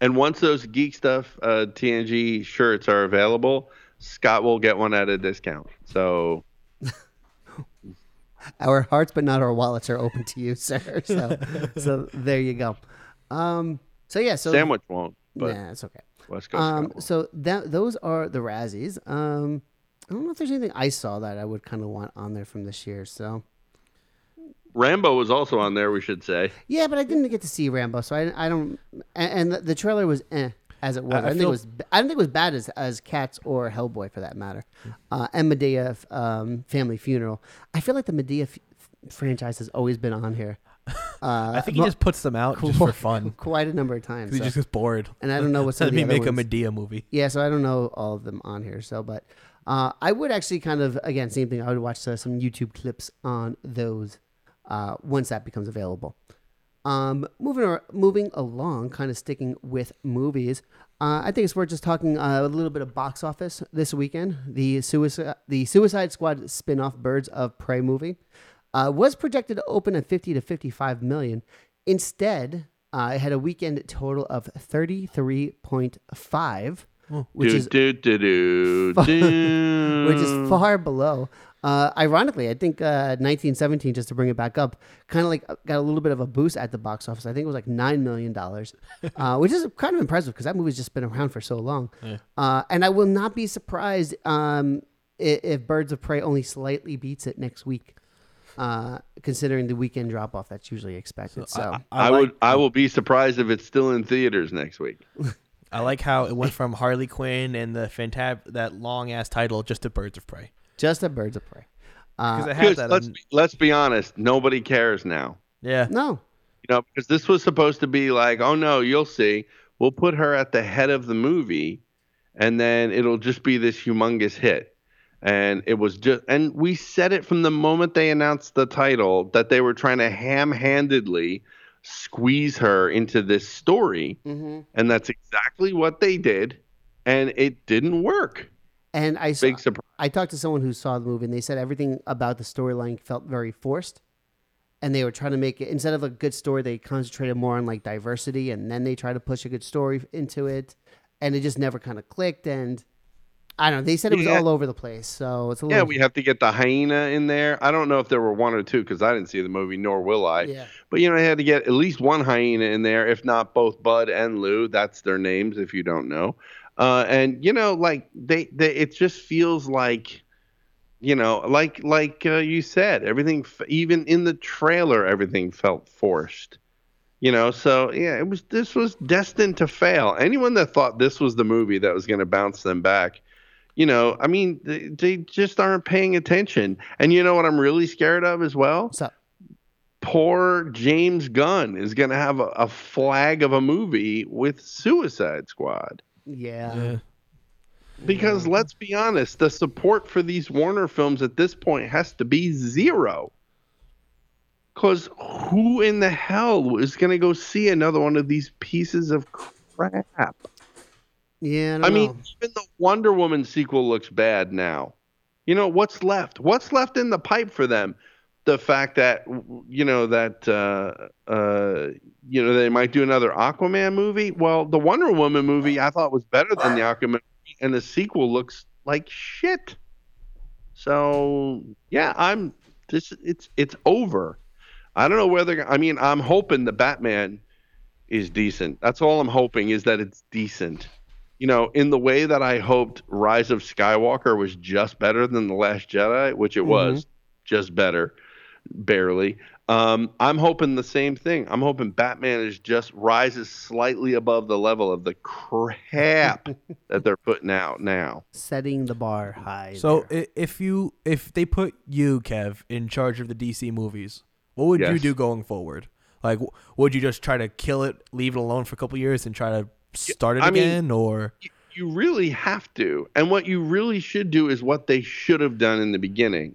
Speaker 4: And once those geek stuff uh, TNG shirts are available, Scott will get one at a discount. So
Speaker 2: Our hearts, but not our wallets, are open to you, sir. So, so there you go. Um, so yeah, so
Speaker 4: sandwich won't, but
Speaker 2: Nah, it's okay.
Speaker 4: West Coast
Speaker 2: Um,
Speaker 4: Scott
Speaker 2: so that those are the Razzies. Um, I don't know if there's anything I saw that I would kind of want on there from this year. So
Speaker 4: Rambo was also on there. We should say.
Speaker 2: yeah, but I didn't get to see Rambo, so I, I don't. And, and the, the trailer was eh. As it was.
Speaker 3: I-
Speaker 2: I,
Speaker 3: I
Speaker 2: didn't think
Speaker 3: feel-
Speaker 2: it was. I didn't think it was bad as as Cats or Hellboy for that matter. Uh, and Madea um, Family Funeral. I feel like the Madea f- franchise has always been on here. Uh,
Speaker 3: I think he
Speaker 2: mo-
Speaker 3: just puts them out just for fun.
Speaker 2: quite a number of times.
Speaker 3: 'Cause he
Speaker 2: so-
Speaker 3: just gets bored.
Speaker 2: and I don't know what some
Speaker 3: Let
Speaker 2: of the
Speaker 3: me
Speaker 2: other
Speaker 3: make a
Speaker 2: ones-
Speaker 3: Madea movie.
Speaker 2: Yeah, so I don't know all of them on here. So, but uh, I would actually kind of again same thing. I would watch uh, some YouTube clips on those uh, once that becomes available. Um, moving ar- moving along, kind of sticking with movies. Uh, I think it's worth just talking uh, a little bit of box office this weekend. The suicide the Suicide Squad spin-off Birds of Prey movie uh, was projected to open at 50 to 55 million. Instead, uh, it had a weekend total of 33.5, which
Speaker 4: do,
Speaker 2: is
Speaker 4: do, do, do, do.
Speaker 2: which is far below. Uh, ironically, I think uh, 1917, just to bring it back up, kind of like uh, got a little bit of a boost at the box office. I think it was like nine million dollars, uh, which is kind of impressive because that movie's just been around for so long. Uh, and I will not be surprised um, if, if Birds of Prey only slightly beats it next week, uh, considering the weekend drop off that's usually expected. So,
Speaker 4: I,
Speaker 3: like,
Speaker 4: would. I will be surprised if it's still in theaters next week.
Speaker 3: I like how it went from Harley Quinn and the fantab that long ass title just to Birds of Prey.
Speaker 2: just a Birds of Prey.
Speaker 3: Because
Speaker 2: Uh,
Speaker 3: it had
Speaker 4: Because
Speaker 3: that.
Speaker 4: let's
Speaker 3: in-
Speaker 4: be, let's be honest, nobody cares now.
Speaker 3: yeah.
Speaker 2: no,
Speaker 4: You know, because this was supposed to be like, oh no, you'll see. We'll put her at the head of the movie, and then it'll just be this humongous hit. And it was just, and we said it from the moment they announced the title that they were trying to ham-handedly squeeze her into this story,
Speaker 2: hmm
Speaker 4: and that's exactly what they did, and it didn't work.
Speaker 2: and I saw. I talked to someone who saw the movie and they said everything about the storyline felt very forced. And they were trying to make it instead of a good story, they concentrated more on like diversity and then they tried to push a good story into it. And it just never kind of clicked. And I don't know. They said it was
Speaker 4: Yeah.
Speaker 2: all over the place. So it's a little.
Speaker 4: Yeah, we have to get the hyena in there. I don't know if there were one or two because I didn't see the movie, nor will I.
Speaker 2: yeah.
Speaker 4: But you know, I had to get at least one hyena in there, if not both Bud and Lou. That's their names, if you don't know. Uh, and you know, like they, they, it just feels like, you know, like like uh, you said, everything, even in the trailer, everything felt forced. You know, so yeah, it was. This was destined to fail. Anyone that thought this was the movie that was going to bounce them back, you know, I mean, they, they just aren't paying attention. And you know what I'm really scared of as well?
Speaker 2: So
Speaker 4: poor James Gunn is going to have a, a flag of a movie with Suicide Squad.
Speaker 2: yeah.
Speaker 3: Yeah.
Speaker 4: Because let's be honest, the support for these Warner films at this point has to be zero. Because who in the hell is going to go see another one of these pieces of crap?
Speaker 2: Yeah. I,
Speaker 4: I mean, even the Wonder Woman sequel looks bad now. You know what's left? What's left in the pipe for them? The fact that you know that uh, uh, you know they might do another Aquaman movie. Well, the Wonder Woman movie I thought was better than the Aquaman, movie, and the sequel looks like shit. So yeah, I'm this. It's it's over. I don't know whether I mean I'm hoping the Batman is decent. That's all I'm hoping is that it's decent you know, in the way that I hoped Rise of Skywalker was just better than The Last Jedi, which it was just better, barely. Um, I'm hoping the same thing. I'm hoping Batman is just rises slightly above the level of the crap that they're putting out now.
Speaker 2: setting the bar high.
Speaker 3: So
Speaker 2: there.
Speaker 3: if you if they put you Kev in charge of the DC movies, what would you do going forward? Like, would you just try to kill it, leave it alone for a couple years, and try to start it
Speaker 4: I mean-
Speaker 3: again, or
Speaker 4: You- really have to. And what you really should do is what they should have done in the beginning,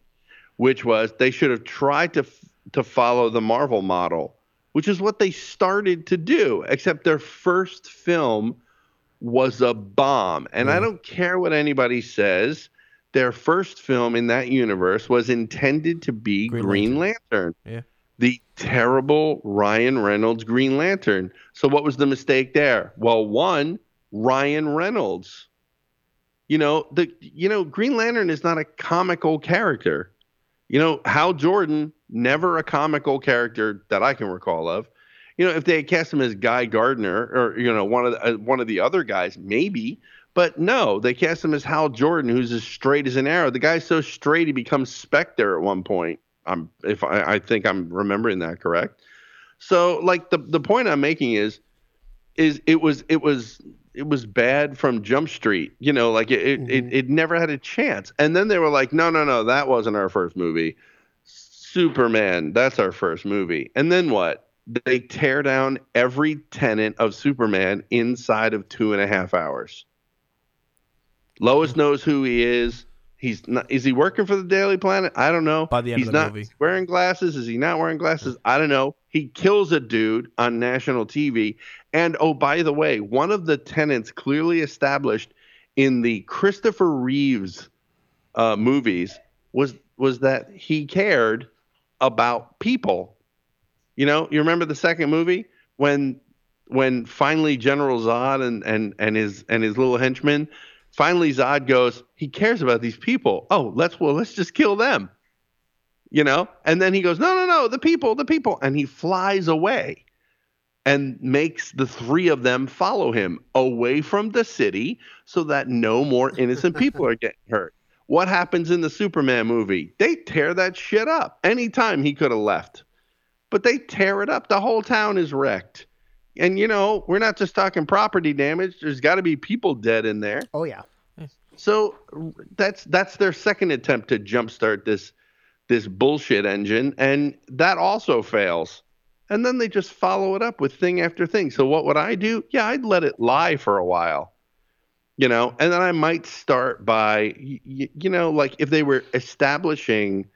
Speaker 4: which was they should have tried to f- to follow the Marvel model, which is what they started to do, except their first film was a bomb. And I don't care what anybody says, their first film in that universe was intended to be
Speaker 3: Green
Speaker 4: Green, Lantern.
Speaker 3: Yeah.
Speaker 4: Terrible Ryan Reynolds Green Lantern. So what was the mistake there? Well, one, Ryan Reynolds. You know, the you know, Green Lantern is not a comical character. You know, Hal Jordan, never a comical character that I can recall of. You know, if they had cast him as Guy Gardner or you know one of the, uh, one of the other guys, maybe. But no, they cast him as Hal Jordan, who's as straight as an arrow. The guy's so straight he becomes Spectre at one point. I'm if I, I think I'm remembering that correct. So like the the point I'm making is is it was it was it was bad from Jump Street. You know, like it it, it mm-hmm. it never had a chance. And then they were like, no, no, no, that wasn't our first movie. Superman, that's our first movie. And then what? They tear down every tenant of Superman inside of two and a half hours. Lois mm-hmm. knows who he is. He's not. Is he working for the Daily Planet? I don't know.
Speaker 3: By the end
Speaker 4: He's
Speaker 3: of the
Speaker 4: not
Speaker 3: movie.
Speaker 4: wearing glasses. Is he not wearing glasses? I don't know. He kills a dude on national TV. And oh, by the way, one of the tenants clearly established in the Christopher Reeves uh, movies was was that he cared about people. You know, you remember the second movie when when finally General Zod and and and his and his little henchmen finally Zod goes, he cares about these people. Oh, let's well, let's just kill them. You know? And then he goes, No, no, no, the people, the people. And he flies away and makes the three of them follow him away from the city so that no more innocent people are getting hurt. What happens in the Superman movie? They tear that shit up. Anytime he could have left. But they tear it up. The whole town is wrecked. And you know, we're not just talking property damage. There's got to be people dead in there.
Speaker 2: Oh yeah.
Speaker 4: So that's that's their second attempt to jumpstart this this bullshit engine, and that also fails. And then they just follow it up with thing after thing. So what would I do? Yeah, I'd let it lie for a while, you know, and then I might start by, you, you know, like if they were establishing,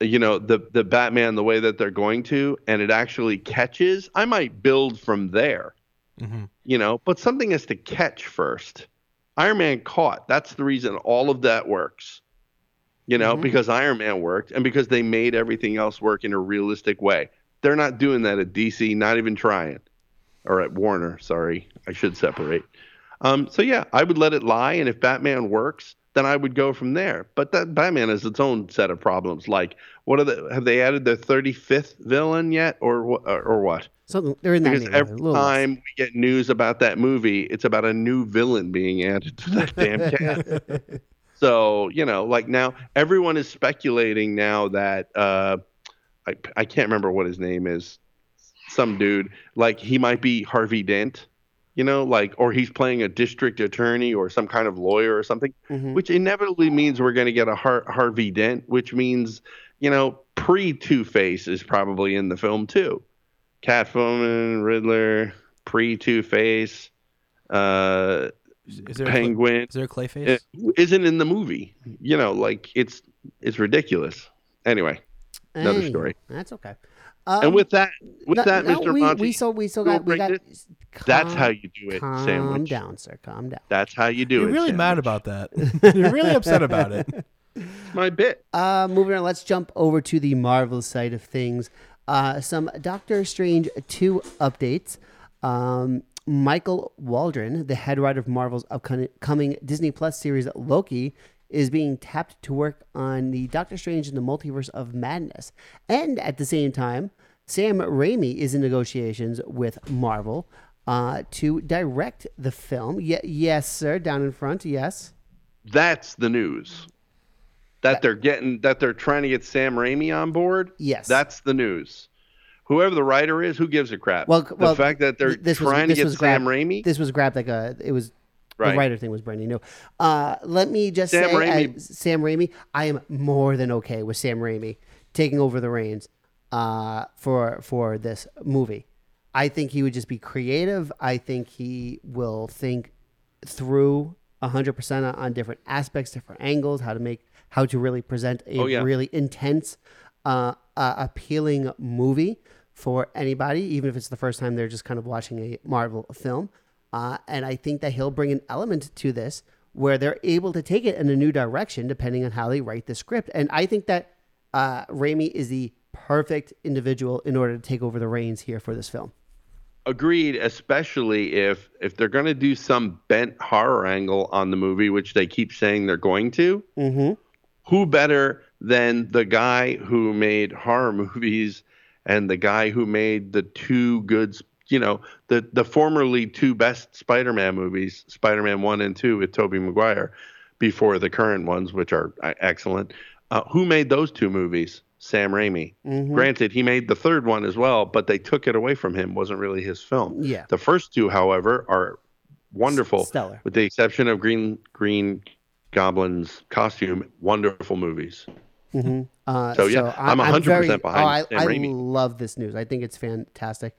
Speaker 4: you know, the the Batman the way that they're going to, and it actually catches, I might build from there
Speaker 3: Mhm.
Speaker 4: you know, but something has to catch first. Iron Man caught. That's the reason all of that works. You know, because Iron Man worked and because they made everything else work in a realistic way. They're not doing that at DC, not even trying. Or at Warner, sorry. I should separate. Um, so yeah, I would let it lie and if Batman works, then I would go from there. But that Batman has its own set of problems. Like, what are the have they added their 35th villain yet or what or, or what?
Speaker 2: So they're in that
Speaker 4: because every
Speaker 2: little less.
Speaker 4: time we get news about that movie, it's about a new villain being added to that damn cast. so you know, like now, everyone is speculating now that uh, I I can't remember what his name is, some dude like he might be Harvey Dent, you know, like or he's playing a district attorney or some kind of lawyer or something,
Speaker 2: Mhm.
Speaker 4: which inevitably means we're going to get a Har- Harvey Dent, which means you know pre Two Face is probably in the film too. Catwoman, Riddler, pre Two Face, uh,
Speaker 3: Is there a
Speaker 4: Penguin
Speaker 3: is there a Clayface?
Speaker 4: it isn't in the movie. You know, like it's it's ridiculous. Anyway, another story.
Speaker 2: That's okay.
Speaker 4: And
Speaker 2: Um,
Speaker 4: with that, with
Speaker 2: no-
Speaker 4: that,
Speaker 2: no,
Speaker 4: Mr.
Speaker 2: we,
Speaker 4: Monty,
Speaker 2: we still we still got we
Speaker 4: break
Speaker 2: got.
Speaker 4: that's how you do it.
Speaker 2: Calm
Speaker 4: Sandwich.
Speaker 2: down, sir. Calm down.
Speaker 4: That's how you do it.
Speaker 3: You're
Speaker 4: it.
Speaker 3: really mad about that. You're really upset about it.
Speaker 4: It's my bit.
Speaker 2: Uh, moving on, let's jump over to the Marvel side of things. Uh, some Doctor Strange 2 updates. Um, Michael Waldron, the head writer of Marvel's upcoming Disney Plus series Loki, is being tapped to work on the Doctor Strange in the Multiverse of Madness. And at the same time, Sam Raimi is in negotiations with Marvel uh, to direct the film. Ye- yes, sir. Down in front. Yes.
Speaker 4: That's the news. That they're getting that they're trying to get Sam Raimi on board.
Speaker 2: Yes.
Speaker 4: That's the news. Whoever the writer is, who gives a crap?
Speaker 2: Well,
Speaker 4: the
Speaker 2: well,
Speaker 4: fact that they're
Speaker 2: th- this was-
Speaker 4: trying to get Sam
Speaker 2: grabbed-
Speaker 4: Raimi,
Speaker 2: This was grabbed like a. It was
Speaker 4: Right.
Speaker 2: the writer thing was brand new. Uh, let me just
Speaker 4: Sam
Speaker 2: say,
Speaker 4: Raimi-
Speaker 2: as Sam Raimi, I am more than okay with Sam Raimi taking over the reins uh, for for this movie. I think he would just be creative. I think he will think through hundred percent on different aspects, different angles, how to make, how to really present a
Speaker 4: Oh, yeah.
Speaker 2: really intense, uh, uh, appealing movie for anybody, even if it's the first time they're just kind of watching a Marvel film. Uh, and I think that he'll bring an element to this where they're able to take it in a new direction depending on how they write the script. And I think that uh, Raimi is the perfect individual in order to take over the reins here for this film.
Speaker 4: agreed. Especially if if they're going to do some bent horror angle on the movie, which they keep saying they're going to.
Speaker 2: Mm-hmm.
Speaker 4: who better than the guy who made horror movies and the guy who made the two good you know the the formerly two best spider-man movies spider-man 1 and 2 with Tobey maguire before the current ones which are uh, excellent uh, who made those two movies sam raimi
Speaker 2: Mhm.
Speaker 4: granted he made the third one as well but they took it away from him wasn't really his film
Speaker 2: Yeah.
Speaker 4: the first two however are wonderful.
Speaker 2: Stellar.
Speaker 4: With the exception of Green Green Goblin's costume, wonderful movies.
Speaker 2: hmm Uh,
Speaker 4: So, yeah, I'm 100%
Speaker 2: very-
Speaker 4: behind
Speaker 2: Oh, I, I love this news. I think it's fantastic.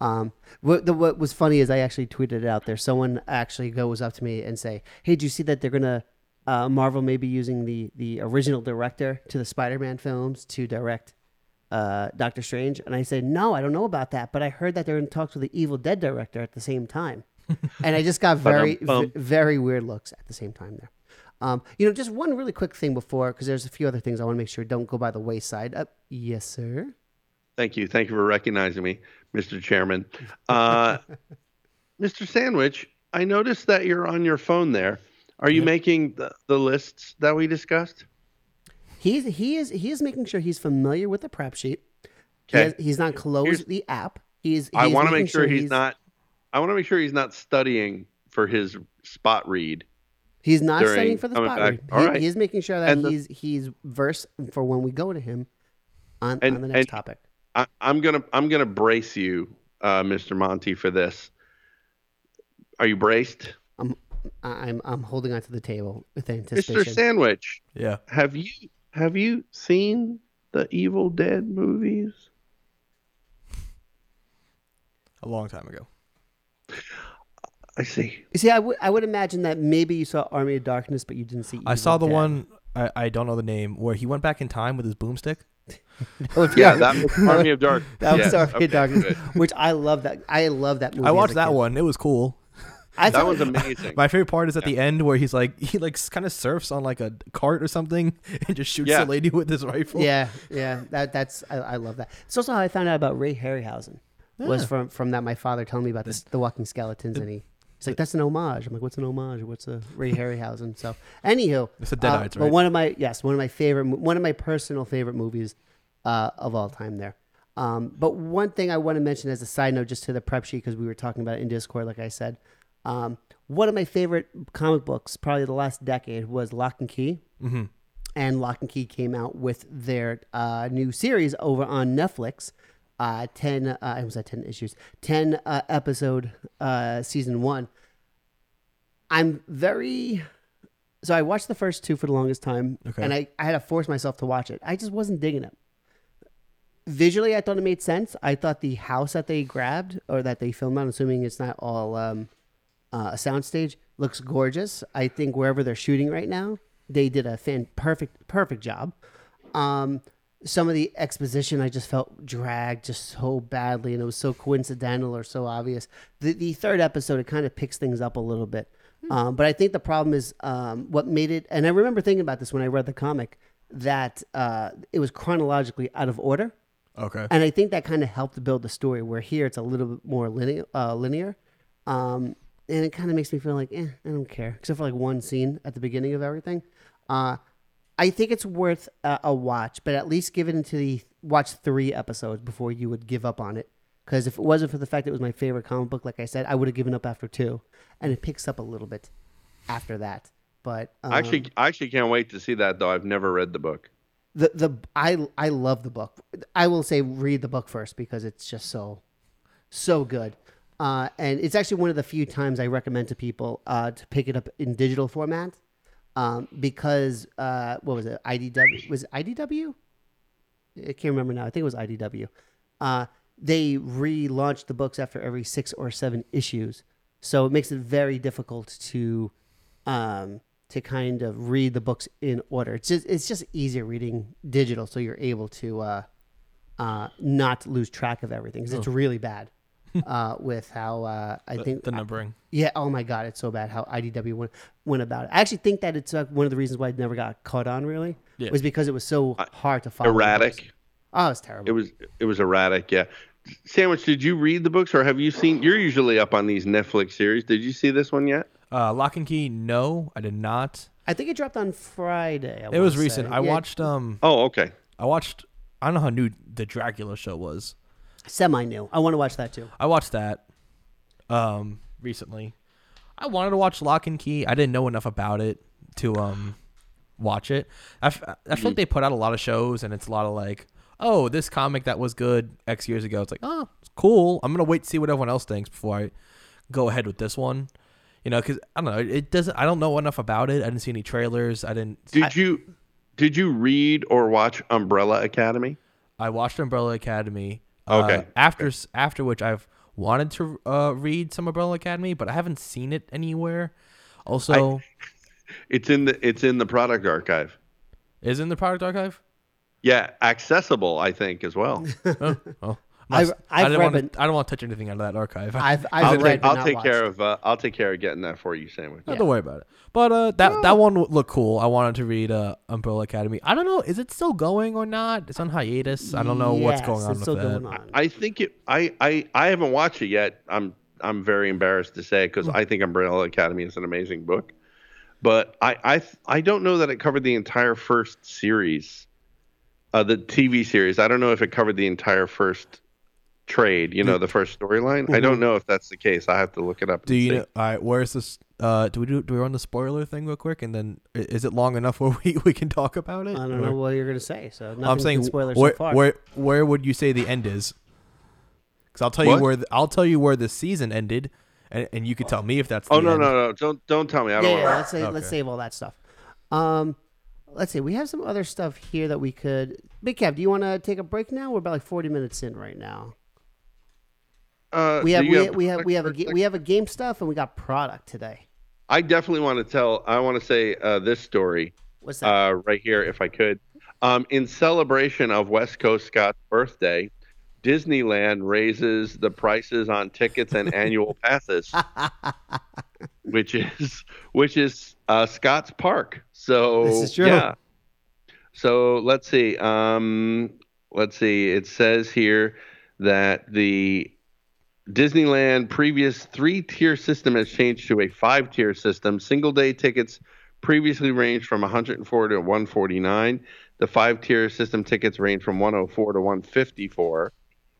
Speaker 2: Um, what, the, what was funny is I actually tweeted it out there. Someone actually goes up to me and say, "Hey, do you see that they're gonna uh, Marvel may be using the the original director to the Spider-Man films to direct uh, Doctor Strange?" And I said, "No, I don't know about that, but I heard that they're in talks with the Evil Dead director at the same time." and I just got very v- very weird looks at the same time there. Um, you know, just one really quick thing before, because there's a few other things I want to make sure don't go by the wayside. Uh, yes, sir.
Speaker 4: Thank you. Thank you for recognizing me, Mr. Chairman. Uh, Mr. Sandwich, I noticed that you're on your phone there. Are you making the, the lists that we discussed?
Speaker 2: He's he is he is making sure he's familiar with the prep sheet. He
Speaker 4: Okay.
Speaker 2: has, he's not closed
Speaker 4: Here's-
Speaker 2: the app. He's.
Speaker 4: I want to make sure he's, not. I want to make sure he's not studying for his spot read.
Speaker 2: He's not
Speaker 4: during
Speaker 2: studying for the spot
Speaker 4: back.
Speaker 2: read.
Speaker 4: All
Speaker 2: He,
Speaker 4: right.
Speaker 2: He's making sure that
Speaker 4: the-
Speaker 2: he's he's versed for when we go to him on,
Speaker 4: And-
Speaker 2: on the next
Speaker 4: and-
Speaker 2: topic.
Speaker 4: I, I'm gonna I'm gonna brace you, uh, Mr. Monty, for this. Are you braced,
Speaker 2: I'm I'm I'm holding onto the table with anticipation. Mr.
Speaker 4: Sandwich?
Speaker 3: Yeah.
Speaker 4: Have you have you seen the Evil Dead movies?
Speaker 3: A long time ago.
Speaker 4: I see.
Speaker 2: You See, I would I would imagine that maybe you saw Army of Darkness, but you didn't see.
Speaker 3: I saw the
Speaker 2: Dead.
Speaker 3: one I, I don't know the name where he went back in time with his boomstick.
Speaker 4: Yeah, that was Army of Dark.
Speaker 2: That was
Speaker 4: yeah,
Speaker 2: Army
Speaker 4: okay,
Speaker 2: of Darkness,
Speaker 4: good.
Speaker 2: which I love. That I love that movie.
Speaker 3: I watched that
Speaker 2: kid.
Speaker 3: one. It was cool.
Speaker 2: I
Speaker 4: That was amazing.
Speaker 3: My favorite part is at the end where he's like he like kind of surfs on like a cart or something and just shoots
Speaker 4: Yeah.
Speaker 3: the lady with his rifle.
Speaker 2: Yeah, yeah. That that's I, I love that. It's also how I found out about Ray Harryhausen. Was from from that my father telling me about this, the Walking Skeletons, and he he's like, "That's an homage." I'm like, "What's an homage? What's a Ray Harryhausen?" So, anywho,
Speaker 3: It's the
Speaker 2: uh,
Speaker 3: Deadites,
Speaker 2: but one of my yes, one of my favorite, one of my personal favorite movies uh, of all time. There. Um, but one thing I want to mention as a side note, just to the prep sheet, because we were talking about it in Discord, like I said, um, one of my favorite comic books, probably the last decade, was Locke and Key
Speaker 3: Mm-hmm.
Speaker 2: and Locke and Key came out with their uh, new series over on Netflix. Uh, ten, uh, I was at ten issues, ten uh, episode uh, season one. I'm very, so I watched the first two for the longest time,
Speaker 3: Okay.
Speaker 2: and I, I had to force myself to watch it. I just wasn't digging it. Visually, I thought it made sense. I thought the house that they grabbed or that they filmed on, assuming it's not all um, uh, a soundstage, looks gorgeous. I think wherever they're shooting right now, they did a fan perfect perfect job. Um, some of the exposition I just felt dragged just so badly, and it was so coincidental or so obvious. The the third episode it kind of picks things up a little bit, um, but I think the problem is um, what made it. And I remember thinking about this when I read the comic that uh, it was chronologically out of order.
Speaker 3: Okay.
Speaker 2: And I think that kind of helped build the story. Where here it's a little bit more linear, uh, linear, um, and it kind of makes me feel like, eh, I don't care, except for like one scene at the beginning of everything. Uh, I think it's worth a, a watch, but at least give it into the watch three episodes before you would give up on it. Because if it wasn't for the fact that it was my favorite comic book, like I said, I would have given up after two, and it picks up a little bit after that. But um,
Speaker 4: I actually, I actually can't wait to see that though. I've never read the book.
Speaker 2: the the I I love the book. I will say read the book first because it's just so so good. Uh, and it's actually one of the few times I recommend to people uh, to pick it up in digital format um, because uh, what was it? IDW was it IDW? I can't remember now. I think it was IDW. Uh, they relaunched the books after every six or seven issues, so it makes it very difficult to um, to kind of read the books in order. It's just it's just easier reading digital, so you're able to uh, uh, not lose track of everything. 'cause it's really bad uh, with how uh, I
Speaker 3: The,
Speaker 2: think
Speaker 3: the numbering.
Speaker 2: yeah. Oh my God, it's so bad how IDW went went about it. I actually think that it's uh, one of the reasons why it never got caught on. Really,
Speaker 3: Yeah.
Speaker 2: was because it was so hard to follow. the books.
Speaker 4: Erratic.
Speaker 2: Oh, it's terrible.
Speaker 4: It was, it was erratic. Yeah. Sandwich, did you read the books or have you seen? You're usually up on these Netflix series. Did you see this one yet?
Speaker 3: Uh, Locke and Key. No, I did not.
Speaker 2: I think it dropped on Friday. I
Speaker 3: It was
Speaker 2: wanna
Speaker 3: recent.
Speaker 2: say.
Speaker 3: I
Speaker 2: Yeah,
Speaker 3: watched. Um,
Speaker 4: Oh, okay.
Speaker 3: I watched. I don't know how new the Dracula show was.
Speaker 2: Semi new. I want to watch that too.
Speaker 3: I watched that. Um, recently. I wanted to watch Locke and Key. I didn't know enough about it to um watch it. I, f- I feel like they put out a lot of shows, and it's a lot of like, oh, this comic that was good X years ago. It's like, oh, it's cool. I'm gonna wait to see what everyone else thinks before I go ahead with this one. You know, because I don't know. It doesn't. I don't know enough about it. I didn't see any trailers. I didn't.
Speaker 4: Did
Speaker 3: I,
Speaker 4: you did you read or watch Umbrella Academy?
Speaker 3: I watched Umbrella Academy. Uh,
Speaker 4: Okay.
Speaker 3: after s after which I've wanted to uh, read some Umbrella Academy, but I haven't seen it anywhere. Also,
Speaker 4: It's in the it's in the product archive.
Speaker 3: is in the product archive.
Speaker 4: Yeah, accessible I think as well.
Speaker 3: oh, oh.
Speaker 2: I've- I've
Speaker 3: I didn't
Speaker 2: read
Speaker 3: want to. I don't want to touch anything out of that archive.
Speaker 2: I've I've
Speaker 4: I'll
Speaker 2: read
Speaker 4: take I'll take
Speaker 2: watched.
Speaker 4: care of uh, I'll take care of getting that for you, sandwich.
Speaker 3: Don't worry about it. But uh, that that one would look cool. I wanted to read uh, Umbrella Academy. I don't know. Is it still going or not? It's on hiatus. I don't know what's going on
Speaker 2: it's
Speaker 3: with
Speaker 2: still
Speaker 3: that.
Speaker 2: going on.
Speaker 4: I think it. I, I I haven't watched it yet. I'm I'm very embarrassed to say because I think Umbrella Academy is an amazing book, but I I I don't know that it covered the entire first series, uh, the TV series. I don't know if it covered the entire first trade. You know, the first storyline. I don't know if that's the case. I have to look it up.
Speaker 3: Do
Speaker 4: and
Speaker 3: you
Speaker 4: see.
Speaker 3: know? All right. Where's this? Uh, do we do? Do we run the spoiler thing real quick, and then is it long enough where we, we can talk about it?
Speaker 2: I don't
Speaker 3: Or-
Speaker 2: know what you're gonna say. So nothing
Speaker 3: I'm saying
Speaker 2: spoilers
Speaker 3: where,
Speaker 2: so far.
Speaker 3: where where would you say the end is? Because I'll tell you where the, I'll tell you where the season ended, and, and you could tell me if that's.
Speaker 4: Oh no
Speaker 3: end.
Speaker 4: no no! Don't don't tell me. I don't.
Speaker 2: yeah,
Speaker 4: wanna-
Speaker 2: let's say, let's save all that stuff. Um, let's see. We have some other stuff here that we could. Big Kev, do you want to take a break now? We're about like 40 minutes in right now.
Speaker 4: Uh,
Speaker 2: We have we, we have we have a
Speaker 4: product
Speaker 2: ga-
Speaker 4: for
Speaker 2: we have a game stuff and we got product today.
Speaker 4: I definitely want to tell. I want to say uh, this story.
Speaker 2: What's that?
Speaker 4: uh, right here, if I could. Um, in celebration of West Coast Scott's birthday, Disneyland raises the prices on tickets and annual passes, which is which is uh, Scott's Park. So
Speaker 2: This is true.
Speaker 4: Yeah. So let's see. Um, let's see. It says here that the Disneyland previous three tier system has changed to a five tier system. Single day tickets previously ranged from 104 to 149. The five tier system tickets range from 104 to 154.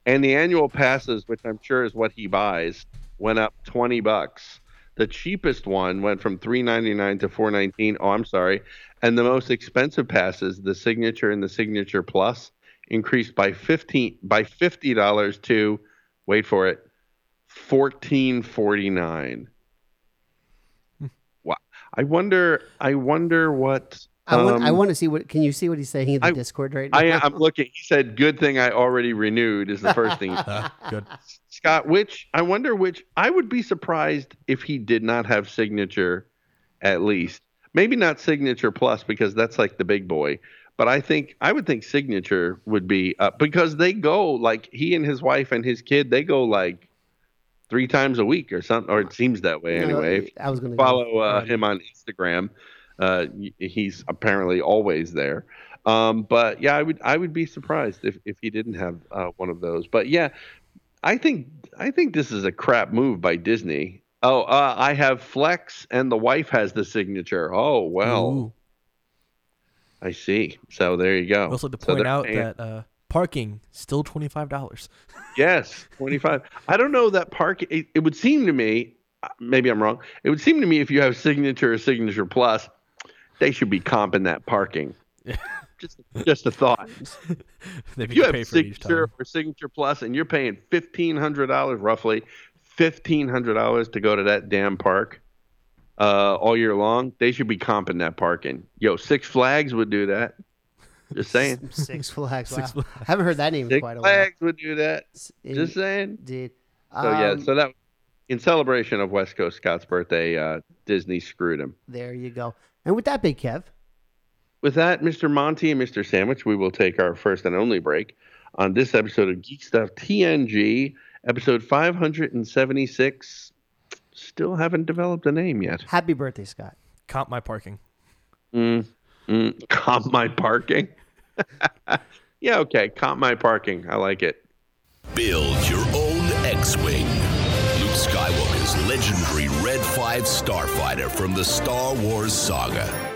Speaker 4: And the annual passes, which I'm sure is what he buys, went up 20 bucks. The cheapest one went from 399 to 419. Oh, I'm sorry. And the most expensive passes, the signature and the signature plus, increased by 15 by $50 to wait for it, 1449. Wow. I wonder I wonder what
Speaker 2: I want I
Speaker 4: um,
Speaker 2: want to see what. Can you see what he's saying in the
Speaker 4: I-
Speaker 2: Discord right now?
Speaker 4: I am looking. He said, "Good thing I already renewed." Is the first thing. he said.
Speaker 3: Uh, good.
Speaker 4: Scott, which I wonder which I would be surprised if he did not have signature, at least maybe not signature plus because that's like the big boy. But I think I would think signature would be up because they go like he and his wife and his kid they go like three times a week or something, or it seems that way
Speaker 2: No,
Speaker 4: anyway.
Speaker 2: I was going to
Speaker 4: follow uh, him on Instagram. Uh, he's apparently always there. Um, but yeah, I would I would be surprised if, if he didn't have uh, one of those. But yeah, I think I think this is a crap move by Disney. Oh, uh, I have Flex, and the wife has the signature. Oh well,
Speaker 3: Ooh.
Speaker 4: I see. So there you go.
Speaker 3: Also to point
Speaker 4: they're
Speaker 3: out
Speaker 4: paying-
Speaker 3: that uh, parking still twenty five dollars.
Speaker 4: Yes, 25. I don't know that park. It, it would seem to me, uh, maybe I'm wrong. It would seem to me if you have signature or signature plus, they should be comping that parking. just, just a thought. If you
Speaker 3: pay
Speaker 4: have
Speaker 3: for it each
Speaker 4: signature or signature plus, and you're paying fifteen hundred dollars roughly, fifteen hundred dollars to go to that damn park, uh, all year long, they should be comping that parking. Yo, Six Flags would do that. Just saying.
Speaker 2: Six Flags.
Speaker 3: Six
Speaker 2: wow.
Speaker 3: Flags.
Speaker 2: Haven't heard that name in quite a while.
Speaker 4: Flags would do that.
Speaker 2: S-
Speaker 4: Just saying.
Speaker 2: Indeed.
Speaker 4: So yeah,
Speaker 2: Um,
Speaker 4: so that in celebration of West Coast Scott's birthday, uh, Disney screwed him.
Speaker 2: there you go. And with that, Big Kev,
Speaker 4: With that, Mr. Monty and Mr. Sandwich, we will take our first and only break on this episode of Geek Stuff TNG, episode 576. Still haven't developed a name yet.
Speaker 2: happy birthday, Scott.
Speaker 3: Comp my parking.
Speaker 4: Mm, mm, comp my parking. yeah, okay. Comp my parking. I like it.
Speaker 5: Build your own X-Wing. Luke Skywalker's legendary Red 5 starfighter from the Star Wars saga.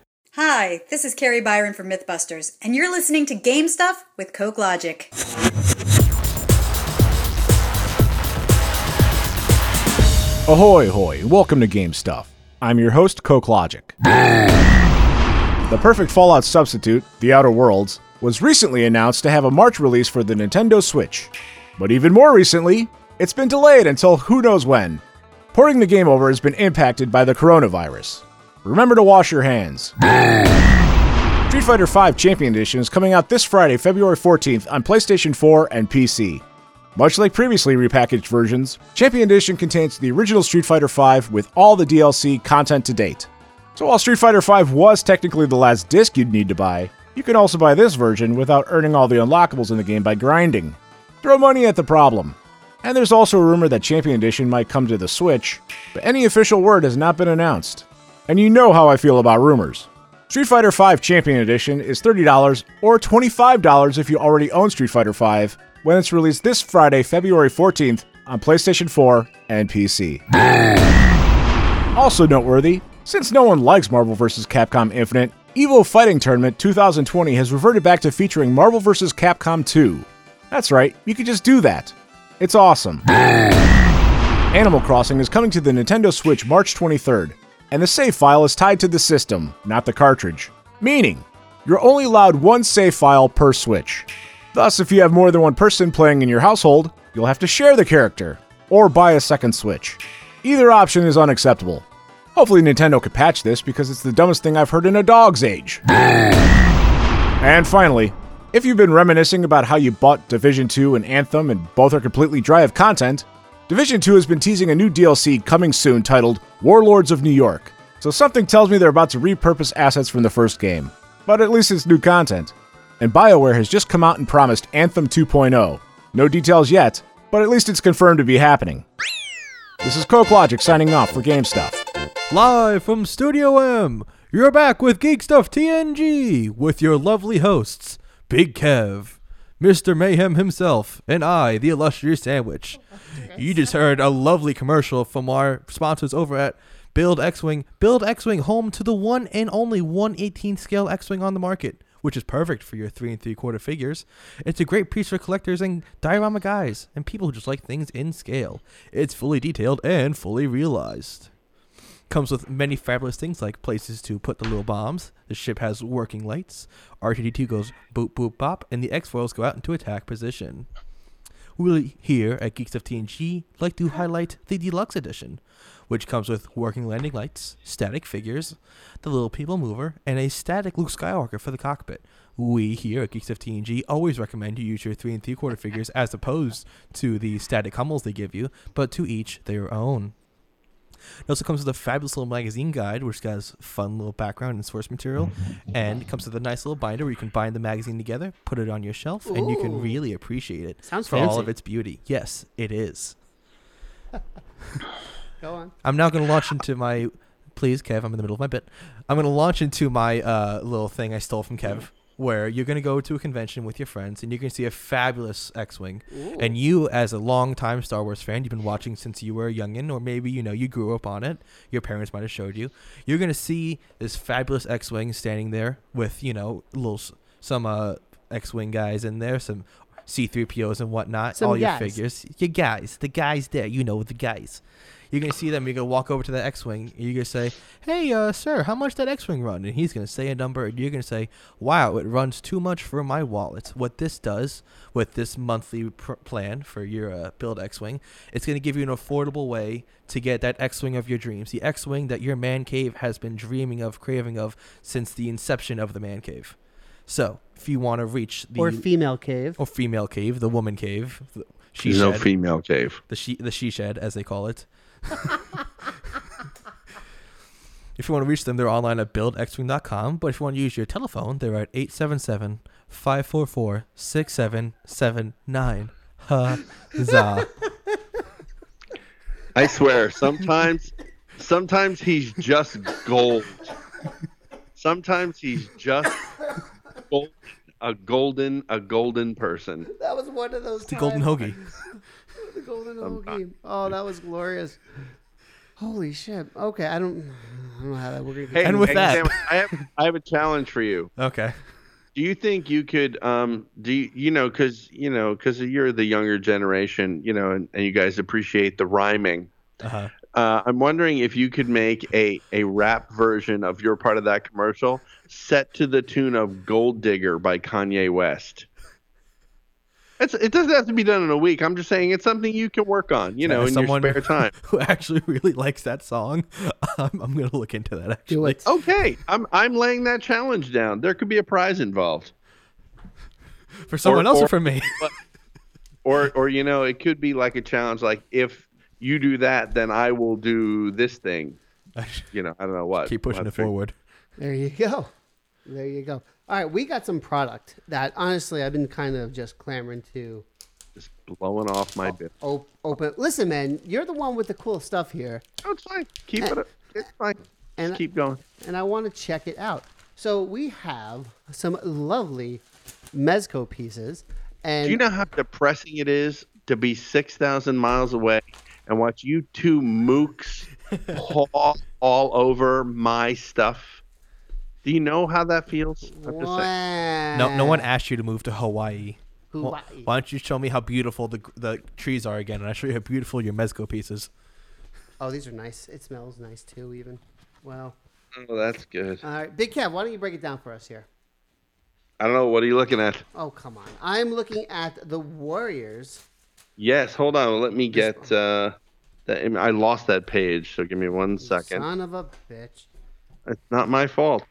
Speaker 6: Hi, this is Kari Byron from Mythbusters, and you're listening to Game Stuff with Coke Logic.
Speaker 7: Ahoy, hoy, welcome to Game Stuff. I'm your host, Coke Logic. the perfect Fallout substitute, The Outer Worlds, was recently announced to have a March release for the Nintendo Switch. But even more recently, it's been delayed until who knows when. Porting the game over has been impacted by the coronavirus. Remember to wash your hands. Street Fighter V Champion Edition is coming out this Friday, February 14th on PlayStation 4 and PC. Much like previously repackaged versions, Champion Edition contains the original Street Fighter V with all the DLC content to date. So while Street Fighter V was technically the last disc you'd need to buy, you can also buy this version without earning all the unlockables in the game by grinding. Throw money at the problem. And there's also a rumor that Champion Edition might come to the Switch, but any official word has not been announced. And you know how I feel about rumors. Street Fighter V Champion Edition is $30 or $25 if you already own Street Fighter V when it's released this Friday, February 14th on PlayStation 4 and PC. Also noteworthy, since no one likes Marvel vs. Capcom Infinite, Evo Fighting Tournament 2020 has reverted back to featuring Marvel vs. Capcom 2. That's right, you can just do that. It's awesome. Animal Crossing is coming to the Nintendo Switch March 23rd, and the save file is tied to the system, not the cartridge. Meaning, you're only allowed one save file per Switch. Thus, if you have more than one person playing in your household, you'll have to share the character, or buy a second Switch. Either option is unacceptable. Hopefully, Nintendo could patch this because it's the dumbest thing I've heard in a dog's age. and finally, if you've been reminiscing about how you bought Division 2 and Anthem and both are completely dry of content, Division 2 has been teasing a new DLC coming soon titled Warlords of New York. So something tells me they're about to repurpose assets from the first game. But at least it's new content. And BioWare has just come out and promised Anthem 2.0. No details yet, but at least it's confirmed to be happening. This is Coke Logic signing off for Game Stuff.
Speaker 3: Live from Studio M, you're back with Geek Stuff TNG with your lovely hosts, Big Kev, Mr. Mayhem himself, and I, the illustrious Sandwich. You just heard a lovely commercial from our sponsors over at Build X-Wing. Build X-Wing home to the one and only 118 scale X-Wing on the market, which is perfect for your three and three quarter figures. It's a great piece for collectors and diorama guys and people who just like things in scale. It's fully detailed and fully realized comes with many fabulous things like places to put the little bombs. The ship has working lights. R2D2 goes boop boop bop, and the X foils go out into attack position. We here at Geek Stuff TNG like to highlight the deluxe edition, which comes with working landing lights, static figures, the little people mover, and a static Luke Skywalker for the cockpit. We here at Geek Stuff TNG always recommend you use your three and three quarter figures as opposed to the static Hummels they give you, but to each their own. It also comes with a fabulous little magazine guide, which has fun little background and source material, and it comes with a nice little binder where you can bind the magazine together, put it on your shelf, and you can really appreciate it
Speaker 2: Sounds
Speaker 3: for all of its beauty. Yes, it is.
Speaker 2: Go on.
Speaker 3: I'm now going to launch into my. Please, Kev, I'm in the middle of my bit. I'm going to launch into my uh, little thing I stole from Kev, where you're going to go to a convention with your friends and you're going to see a fabulous X-wing. And you, as a long-time Star Wars fan, you've been watching since you were a youngin, or maybe you know you grew up on it. Your parents might have showed you. You're going to see this fabulous X-wing standing there with you know little some uh, X-wing guys in there, some C-3POs and whatnot,
Speaker 2: Some
Speaker 3: all your figures. Your guys, the guys there, you know the guys. You're gonna see them. You're gonna walk over to the X-wing. You're gonna say, "Hey, uh, sir, how much that X-wing run?" And he's gonna say a number, and you're gonna say, "Wow, it runs too much for my wallet." What this does with this monthly pr- plan for your uh, build X-wing, it's gonna give you an affordable way to get that X-wing of your dreams, the X-wing that your man cave has been dreaming of, craving of since the inception of the man cave. So, if you want to reach the
Speaker 2: Or female cave.
Speaker 3: or female cave, the woman cave, the she
Speaker 4: There's no
Speaker 3: shed
Speaker 4: female cave.
Speaker 3: the she the she shed as they call it. If you want to reach them, they're online at buildxwing.com. But if you want to use your telephone, they're at 877 544 6779. Huzzah.
Speaker 4: I swear, sometimes, sometimes he's just gold. Sometimes he's just gold, a golden, a golden person.
Speaker 2: That was one of those.
Speaker 3: the golden hoagie.
Speaker 2: Golden
Speaker 4: Sometime.
Speaker 2: hoagie. Oh, that was glorious. Holy shit. Okay, I don't, I don't know how that we're.
Speaker 4: Hey,
Speaker 3: And with
Speaker 4: hey,
Speaker 3: that-
Speaker 4: Sam, I have I have a challenge for you.
Speaker 3: Okay.
Speaker 4: Do you think you could um do you, you know cuz you know cuz you're the younger generation, you know, and, and you guys appreciate the rhyming.
Speaker 3: Uh-huh.
Speaker 4: Uh, I'm wondering if you could make a a rap version of your part of that commercial set to the tune of Gold Digger by Kanye West. It's, it doesn't have to be done in a week. I'm just saying it's something you can work on, you know,
Speaker 3: As
Speaker 4: in
Speaker 3: someone
Speaker 4: your spare time.
Speaker 3: who actually really likes that song, I'm, I'm gonna look into that. Actually,
Speaker 2: Do.
Speaker 4: Okay, I'm I'm laying that challenge down. There could be a prize involved.
Speaker 3: for someone
Speaker 4: or-
Speaker 3: else or
Speaker 4: or-
Speaker 3: for me.
Speaker 4: or or you know it could be like a challenge like if you do that then i will do this thing you know i don't know what
Speaker 3: Keep pushing
Speaker 4: We'll
Speaker 3: it
Speaker 4: have
Speaker 3: forward.
Speaker 2: There you go. There you go. All right, we got some product that honestly I've been kind of just clamoring to
Speaker 4: just blowing off my bit.
Speaker 2: op- open. Listen, man, you're the one with the cool stuff here,
Speaker 4: oh, it's fine. Keep it it's fine.
Speaker 2: And-
Speaker 4: just keep going.
Speaker 2: and I want to check it out. So we have some lovely Mezco pieces, and
Speaker 4: do you know how depressing it is to be 6000 miles away and watch you two mooks paw all over my stuff do you know how that feels i'm just saying
Speaker 3: No, no one asked you to move to Hawaii. Well,
Speaker 2: Hawaii.
Speaker 3: why don't you show me how beautiful the the trees are again, and I show you how beautiful your Mezco pieces.
Speaker 2: Oh, these are nice. It smells nice too, even. Wow.
Speaker 4: oh that's good
Speaker 2: All right, Big Kev, why don't you break it down for us here?
Speaker 4: i don't know what are you looking at
Speaker 2: Oh, come on. I'm looking at the Warriors.
Speaker 4: Yes, hold on. Let me get uh that I lost that page, so give me one second.
Speaker 2: Son of a bitch.
Speaker 4: It's not my fault.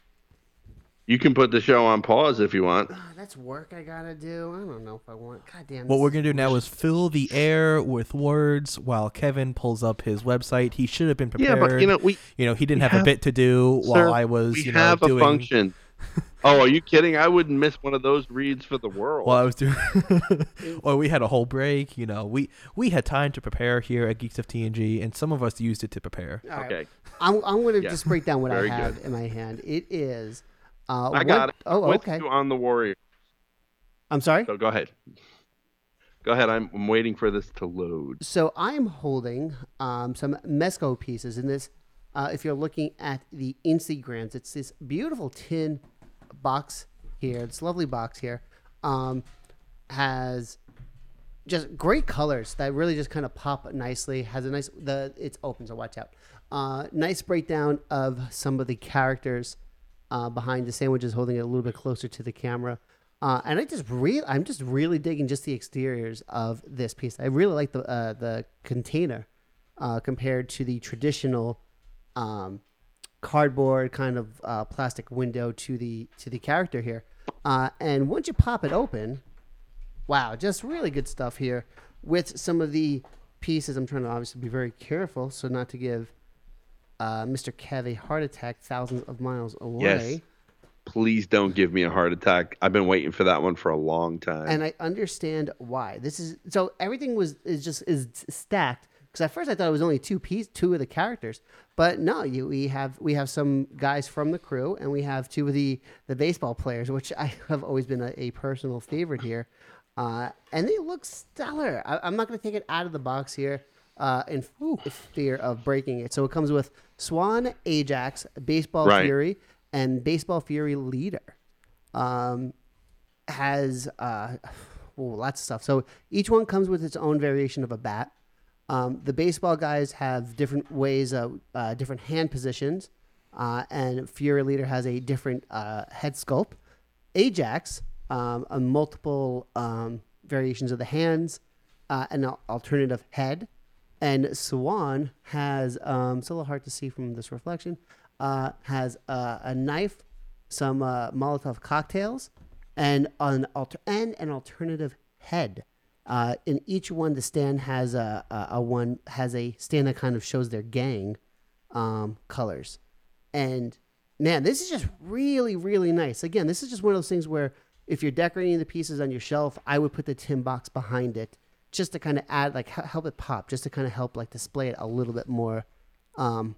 Speaker 4: You can put the show on pause if you want.
Speaker 2: Ah, that's work I gotta do. I don't know if I want. God damn.
Speaker 3: What we're gonna do now is fill the air with words while Kevin pulls up his website. He should have been prepared.
Speaker 4: Yeah, but you know we
Speaker 3: you know, he didn't
Speaker 4: we
Speaker 3: have, a bit to do while I was,
Speaker 4: we
Speaker 3: you know,
Speaker 4: have
Speaker 3: doing.
Speaker 4: a function. oh, are you kidding? I wouldn't miss one of those reads for the world.
Speaker 3: While I was doing, or we had a whole break. You know, we we had time to prepare here at Geek Stuff TNG, and some of us used it to prepare.
Speaker 2: All right.
Speaker 4: okay.
Speaker 2: I'm, I'm going to
Speaker 4: Yeah.
Speaker 2: just break down what I
Speaker 4: Very
Speaker 2: have
Speaker 4: good.
Speaker 2: in my hand. It is. Uh,
Speaker 4: I got
Speaker 2: one-
Speaker 4: it.
Speaker 2: Oh,
Speaker 4: With
Speaker 2: okay.
Speaker 4: on the warrior.
Speaker 2: I'm sorry.
Speaker 4: So go ahead. Go ahead. I'm, I'm waiting for this to load.
Speaker 2: So I'm holding um, some Mezco pieces in this. Uh, if you're looking at the Instagrams, it's this beautiful tin box here. This lovely box here um, has just great colors that really just kind of pop nicely. Has a nice the it's open, so watch out. Uh, nice breakdown of some of the characters uh, behind the sandwiches, holding it a little bit closer to the camera. Uh, and I just really, I'm just really digging just the exteriors of this piece. I really like the uh, the container uh, compared to the traditional um, cardboard kind of uh, plastic window to the to the character here. Uh, and once you pop it open, wow, just really good stuff here with some of the pieces. I'm trying to obviously be very careful so not to give uh, Mr. Kev a heart attack thousands of miles away. Yes.
Speaker 4: Please don't give me a heart attack. I've been waiting for that one for a long time.
Speaker 2: and I understand why. This is so everything was is just is stacked because at first I thought it was only two piece two of the characters, but no, you we have we have some guys from the crew and we have two of the the baseball players, which I have always been a, a personal favorite here, uh, and they look stellar. I, I'm not going to take it out of the box here. Uh, in f- fear of breaking it, so it comes with Swan, Ajax, Baseball
Speaker 4: Right.
Speaker 2: Fury, and Baseball Fury Leader. Um, has uh, oh, lots of stuff. So each one comes with its own variation of a bat. Um, the baseball guys have different ways of uh, different hand positions, uh, and Fury Leader has a different uh, head sculpt. Ajax, um, a multiple um, variations of the hands, uh, an alternative head, and Swan has um, it's a little hard to see from this reflection. Uh, has uh, a knife, some uh, Molotov cocktails, and an alter- and an alternative head. Uh, in each one, the stand has a, a, a one has a stand that kind of shows their gang um, colors, and man, this is just really really nice. Again, this is just one of those things where if you're decorating the pieces on your shelf, I would put the tin box behind it just to kind of add like help it pop, just to kind of help like display it a little bit more um,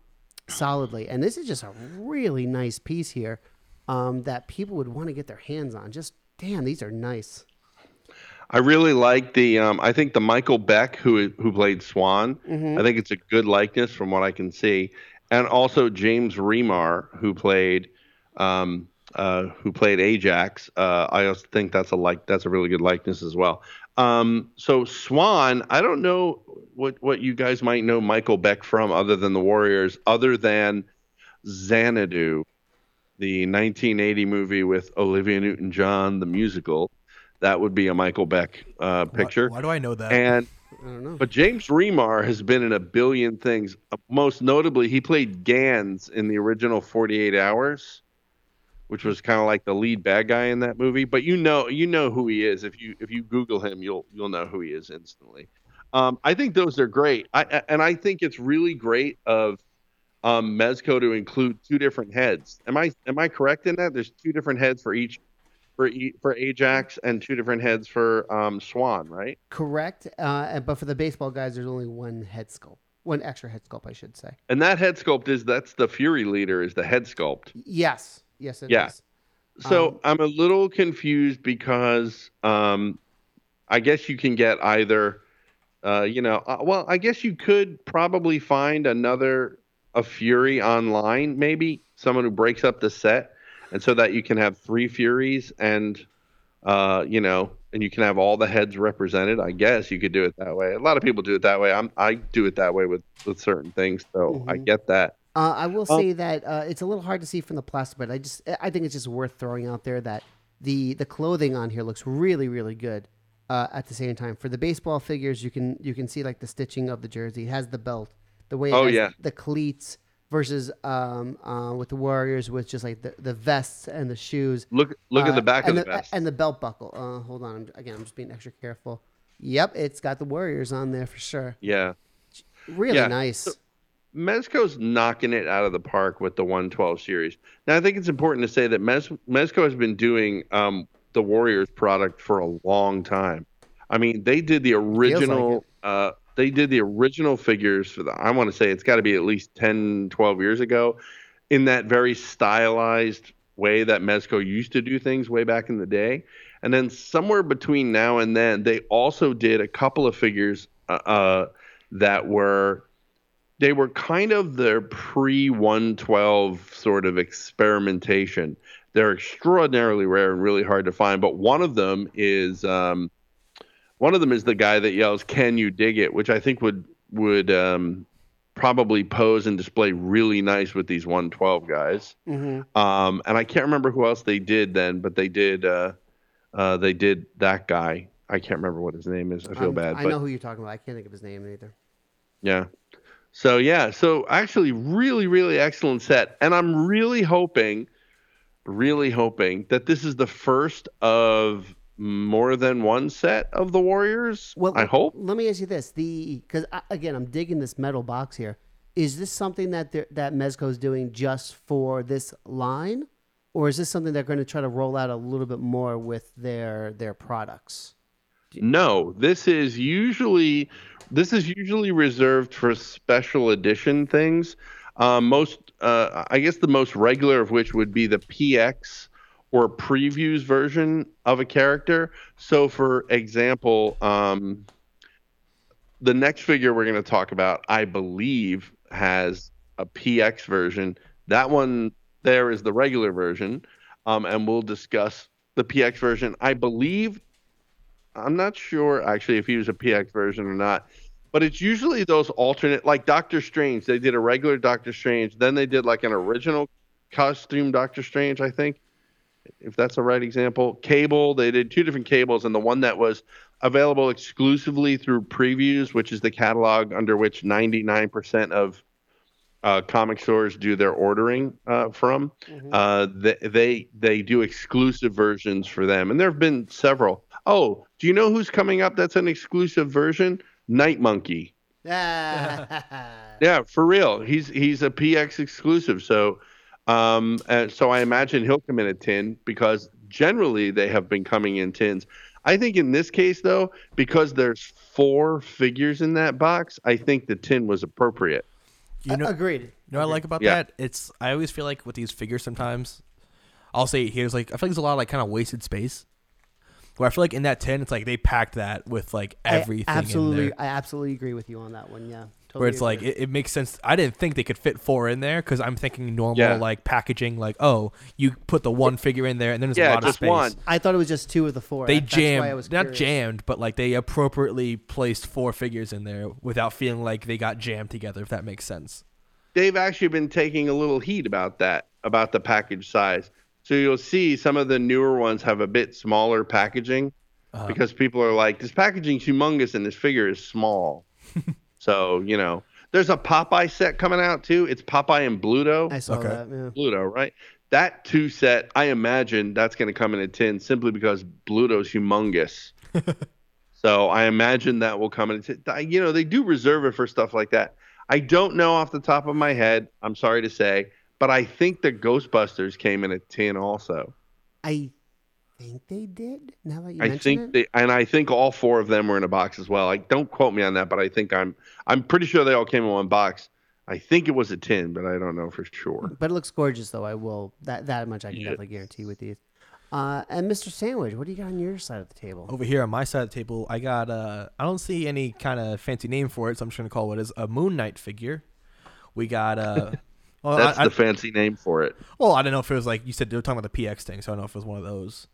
Speaker 2: solidly. And this is just a really nice piece here um, that people would want to get their hands on. Just damn, these are nice.
Speaker 4: I really like the. Um, I think the Michael Beck who who played Swan.
Speaker 2: Mm-hmm.
Speaker 4: I think it's a good likeness from what I can see, and also James Remar who played. Um, uh, who played Ajax? Uh, I also think that's a like that's a really good likeness as well. Um, so Swan, I don't know what what you guys might know Michael Beck from other than the Warriors, other than Xanadu, the 1980 movie with Olivia Newton-John, the musical. That would be a Michael Beck uh, picture.
Speaker 3: Why, do I know that?
Speaker 4: And
Speaker 2: I don't know.
Speaker 4: but James Remar has been in a billion things. Uh, Most notably, he played Ganz in the original 48 Hours, which was kind of like the lead bad guy in that movie. But you know, you know who he is. If you if you Google him, you'll you'll know who he is instantly. Um, I think those are great. I, and I think it's really great of um, Mezco to include two different heads. Am I am I correct in that? There's two different heads for each for for Ajax and two different heads for um, Swan, right?
Speaker 2: Correct. Uh, but for the baseball guys, there's only one head sculpt, one extra head sculpt, I should say.
Speaker 4: And that head sculpt is that's the Fury leader is the head sculpt.
Speaker 2: Yes. Yes, it is.
Speaker 4: Yeah. So
Speaker 2: Um,
Speaker 4: I'm a little confused because um, I guess you can get either, uh, you know, uh, well, I guess you could probably find another a Fury online, maybe someone who breaks up the set, and so that you can have three Furies and, uh, you know, and you can have all the heads represented. I guess you could do it that way. A lot of people do it that way. I'm I do it that way with with certain things, so I
Speaker 2: Mhm.
Speaker 4: get that.
Speaker 2: Uh, I will
Speaker 4: Um,
Speaker 2: say that uh, it's a little hard to see from the plastic, but I just I think it's just worth throwing out there that the the clothing on here looks really really good. Uh, at the same time, for the baseball figures, you can you can see like the stitching of the jersey. It has the belt, the way it
Speaker 4: Oh,
Speaker 2: has
Speaker 4: yeah.
Speaker 2: the cleats versus um uh, with the Warriors with just like the, the vests and the shoes.
Speaker 4: Look look at
Speaker 2: Uh,
Speaker 4: the back of
Speaker 2: and
Speaker 4: the vest.
Speaker 2: and the belt buckle. Uh, hold on, I'm, again, I'm just being extra careful. Yep, it's got the Warriors on there for sure.
Speaker 4: yeah.
Speaker 2: Really
Speaker 4: Yeah,
Speaker 2: nice.
Speaker 4: so- Mezco's knocking it out of the park with the 112 series. Now, I think it's important to say that Mez, Mezco has been doing um, the Warriors product for a long time. I mean, they did the original. uh, they did the original figures for the. I want to say it's got to be at least 10, 12 years ago, in that very stylized way that Mezco used to do things way back in the day. And then somewhere between now and then, they also did a couple of figures uh, uh, that were they were kind of their pre 112 sort of experimentation. They're extraordinarily rare and really hard to find, but one of them is um, one of them is the guy that yells "Can you dig it?" which I think would would um, probably pose and display really nice with these 112 guys.
Speaker 2: Mhm.
Speaker 4: Um, and I can't remember who else they did then, but they did uh, uh, they did that guy. I can't remember what his name is. I feel
Speaker 2: Um,
Speaker 4: bad.
Speaker 2: I
Speaker 4: but
Speaker 2: know who you're talking about. I can't think of his name either.
Speaker 4: yeah. So yeah, so actually really really excellent set and I'm really hoping really hoping that this is the first of more than one set of the Warriors.
Speaker 2: Well,
Speaker 4: I hope.
Speaker 2: Let me ask you this: the because again, I'm digging this metal box here. Is this something that that Mezco's doing just for this line, or is this something they're going to try to roll out a little bit more with their their products?
Speaker 4: No, this is usually this is usually reserved for special edition things. Um, most, uh, I guess, the most regular of which would be the PX or previews version of a character. So, for example, um, the next figure we're going to talk about, I believe, has a PX version. That one there is the regular version, um, and we'll discuss the PX version. I believe I'm not sure actually if he was a PX version or not, but it's usually those alternate, like Doctor Strange. They did a regular Doctor Strange, then they did like an original costume Doctor Strange, I think, if that's the right example. Cable, they did two different cables, and the one that was available exclusively through previews, which is the catalog under which 99% of uh, comic stores do their ordering uh, from. Uh, they, they they do exclusive versions for them, and there have been several. Oh, do you know who's coming up? That's an exclusive version. Night Monkey. Yeah, for real. He's he's a PX exclusive. So, um, and so I imagine he'll come in a tin because generally they have been coming in tins. I think in this case though, because there's four figures in that box, I think the tin was appropriate.
Speaker 3: You know,
Speaker 2: Agreed.
Speaker 3: You know what I like about
Speaker 4: Yeah.
Speaker 3: that? It's I always feel like with these figures sometimes, I'll say here's like I feel like there's a lot of like kind of wasted space. Where I feel like in that tin, it's like they packed that with like everything.
Speaker 2: I
Speaker 3: in
Speaker 2: absolutely,
Speaker 3: there.
Speaker 2: I absolutely agree with you on that one. Yeah, totally
Speaker 3: where it's like it, it makes sense. I didn't think they could fit four in there because I'm thinking normal
Speaker 4: Yeah.
Speaker 3: like packaging, like oh, you put the one figure in there and then there's a
Speaker 4: Yeah,
Speaker 3: lot of
Speaker 4: just
Speaker 3: space.
Speaker 4: one.
Speaker 2: I thought it was just two of the four.
Speaker 3: They
Speaker 2: That- that's why I
Speaker 3: jammed,
Speaker 2: was
Speaker 3: not
Speaker 2: curious.
Speaker 3: jammed, but like they appropriately placed four figures in there without feeling like they got jammed together. If that makes sense.
Speaker 4: they've actually been taking a little heat about that, about the package size. So you'll see some of the newer ones have a bit smaller packaging
Speaker 3: Uh-huh.
Speaker 4: because people are like, this packaging's humongous and this figure is small. so, you know, there's a Popeye set coming out too. It's Popeye and Bluto.
Speaker 2: I saw
Speaker 3: Okay.
Speaker 2: that. Yeah.
Speaker 4: Bluto, right? That two set, I imagine that's going to come in a tin simply because Bluto's humongous. so I imagine that will come in a tin. You know, they do reserve it for stuff like that. I don't know off the top of my head. I'm sorry to say, but I think the Ghostbusters came in a tin also.
Speaker 2: I think they did. Now that you
Speaker 4: I think
Speaker 2: it,
Speaker 4: they, and I think all four of them were in a box as well. Like, don't quote me on that, but I think I'm, I'm pretty sure they all came in one box. I think it was a tin, but I don't know for sure.
Speaker 2: but it looks gorgeous though. I will that that much I can
Speaker 4: Yeah.
Speaker 2: definitely guarantee with these. Uh, and Mr. Sandwich, what do you got on your side of the table?
Speaker 3: Over here on my side of the table, I got uh I don't see any kind of fancy name for it, so I'm just gonna call it as a Moon Knight figure. We got uh well,
Speaker 4: That's
Speaker 3: I,
Speaker 4: the
Speaker 3: I,
Speaker 4: fancy name for it.
Speaker 3: well, I don't know if it was like you said they were talking about the PX thing, so I don't know if it was one of those.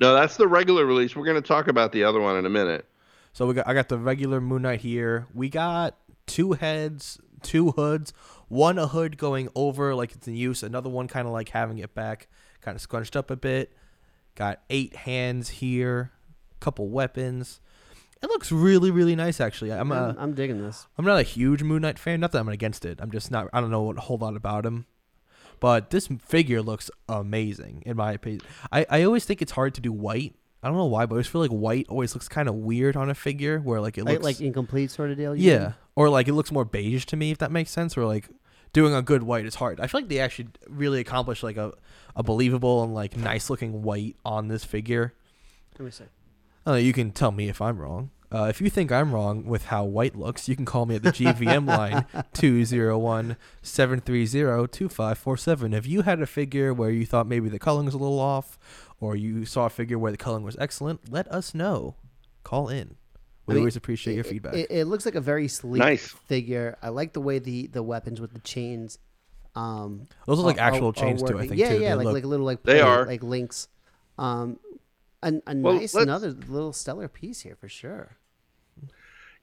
Speaker 4: No, that's the regular release. We're going to talk about the other one in a minute.
Speaker 3: So we got I got the regular Moon Knight here. We got two heads, two hoods, one a hood going over like it's in use, another one kind of like having it back, kind of scrunched up a bit. Got eight hands here, couple weapons. It looks really really nice actually. I'm uh,
Speaker 2: I'm, I'm digging this.
Speaker 3: I'm not a huge Moon Knight fan. Not that I'm against it. I'm just not. I don't know a whole lot about him. But this figure looks amazing in my opinion. I, I always think it's hard to do white. I don't know why, but I always feel like white always looks kind of weird on a figure where like it
Speaker 2: Like,
Speaker 3: looks
Speaker 2: like incomplete sort of deal.
Speaker 3: yeah,
Speaker 2: mean?
Speaker 3: or like it looks more beige to me if that makes sense. Or like doing a good white is hard. I feel like they actually really accomplished like a a believable and like nice looking white on this figure.
Speaker 2: Let me see.
Speaker 3: Uh, you can tell me if I'm wrong. Uh, if you think I'm wrong with how white looks, you can call me at the GVM line 201 730 2547. If you had a figure where you thought maybe the coloring was a little off, or you saw a figure where the coloring was excellent, let us know. Call in. We
Speaker 2: I mean,
Speaker 3: always appreciate your feedback.
Speaker 2: It, it looks like a very sleek
Speaker 4: Nice.
Speaker 2: figure. I like the way the the weapons with the chains. Um,
Speaker 3: Those are like
Speaker 2: are-
Speaker 3: actual
Speaker 2: are
Speaker 3: chains too. I think
Speaker 2: Yeah,
Speaker 3: too.
Speaker 2: yeah,
Speaker 3: They
Speaker 2: like
Speaker 3: look-
Speaker 2: like little like
Speaker 4: They
Speaker 2: plate,
Speaker 4: are.
Speaker 2: like links. Um, a, a
Speaker 4: Well,
Speaker 2: nice
Speaker 4: let's-
Speaker 2: another little stellar piece here for sure.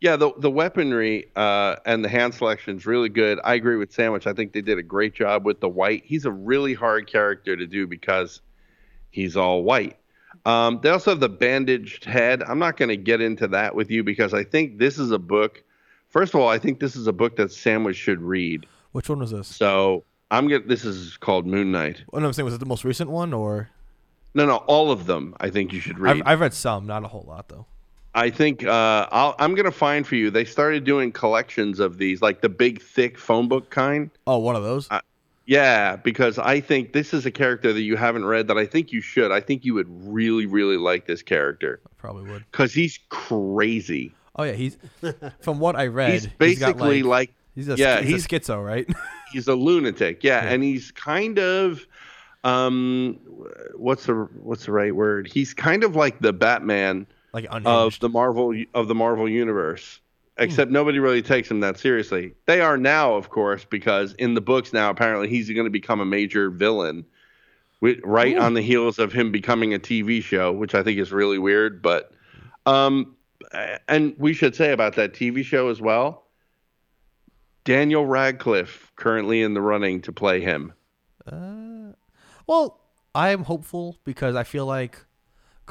Speaker 4: Yeah, the the weaponry uh, and the hand selection is really good. I agree with Sandwich. I think they did a great job with the white. He's a really hard character to do because he's all white. Um, they also have the bandaged head. I'm not going to get into that with you because I think this is a book. First of all, I think this is a book that Sandwich should read.
Speaker 3: Which one was this?
Speaker 4: So I'm get. This is called Moon Knight.
Speaker 3: Oh, no, I'm saying was it the most recent one or?
Speaker 4: No, no, all of them. I think you should read.
Speaker 3: I've, I've read some, not a whole lot though.
Speaker 4: I think uh, I'll, I'm gonna find for you. They started doing collections of these, like the big, thick phone book kind.
Speaker 3: Oh, one of those.
Speaker 4: Yeah, because I think this is a character that you haven't read that I think you should. I think you would really, really like this character
Speaker 3: Probably would.
Speaker 4: because he's crazy.
Speaker 3: Oh yeah, he's from what I read.
Speaker 4: He's basically like,
Speaker 3: he's a,
Speaker 4: yeah,
Speaker 3: he's,
Speaker 4: he's
Speaker 3: a schizo, right?
Speaker 4: he's a lunatic. Yeah,
Speaker 3: Yeah.
Speaker 4: and he's kind of um, what's the what's the right word? He's kind of like the Batman
Speaker 3: like
Speaker 4: of the Marvel of the Marvel universe. Except nobody really takes him that seriously. They are now, of course, because in the books now, apparently he's going to become a major villain, right on the heels of him becoming a TV show, which I think is really weird. But, um, and we should say about that TV show as well. Daniel Radcliffe currently in the running to play him.
Speaker 3: Uh, well, I'm hopeful because I feel like,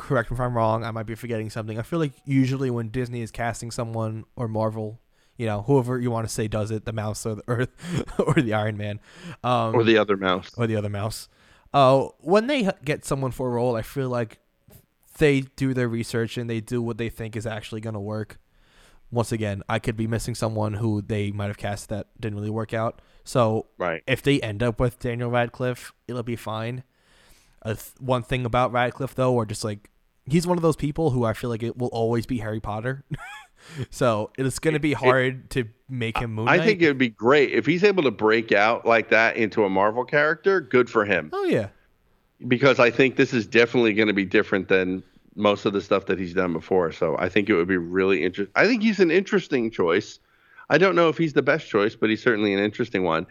Speaker 3: correct me if I'm wrong, I might be forgetting something. I feel like usually when Disney is casting someone or Marvel, you know, whoever you want to say does it, the mouse or the Earth or the Iron Man, um,
Speaker 4: Or the other mouse.
Speaker 3: or the other mouse. Uh, when they get someone for a role, I feel like they do their research and they do what they think is actually going to work. Once again, I could be missing someone who they might have cast that didn't really work out. So
Speaker 4: Right.
Speaker 3: if they end up with Daniel Radcliffe, it'll be fine. Uh, th- one thing about Radcliffe, though, or just like he's one of those people who I feel like it will always be Harry Potter. so it's going to be hard to make him Moon
Speaker 4: I think it would be great if he's able to break out like that into a Marvel character. Good for him.
Speaker 3: oh yeah,
Speaker 4: because I think this is definitely going to be different than most of the stuff that he's done before. So I think it would be really interesting. I think he's an interesting choice. I don't know if he's the best choice, but he's certainly an interesting one.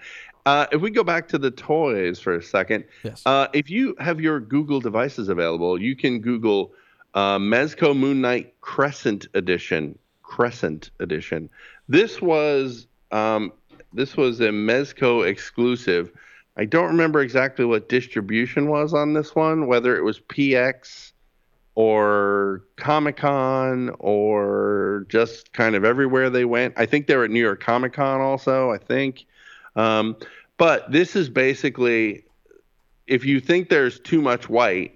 Speaker 4: Uh, if we go back to the toys for a second,
Speaker 3: Yes.
Speaker 4: uh, if you have your Google devices available, you can Google uh, Mezco Moon Knight Crescent Edition. Crescent Edition. This was um, this was a Mezco exclusive. I don't remember exactly what distribution was on this one, whether it was PX or Comic Con or just kind of everywhere they went. I think they were at New York Comic Con also, I think. Um, but this is basically if you think there's too much white,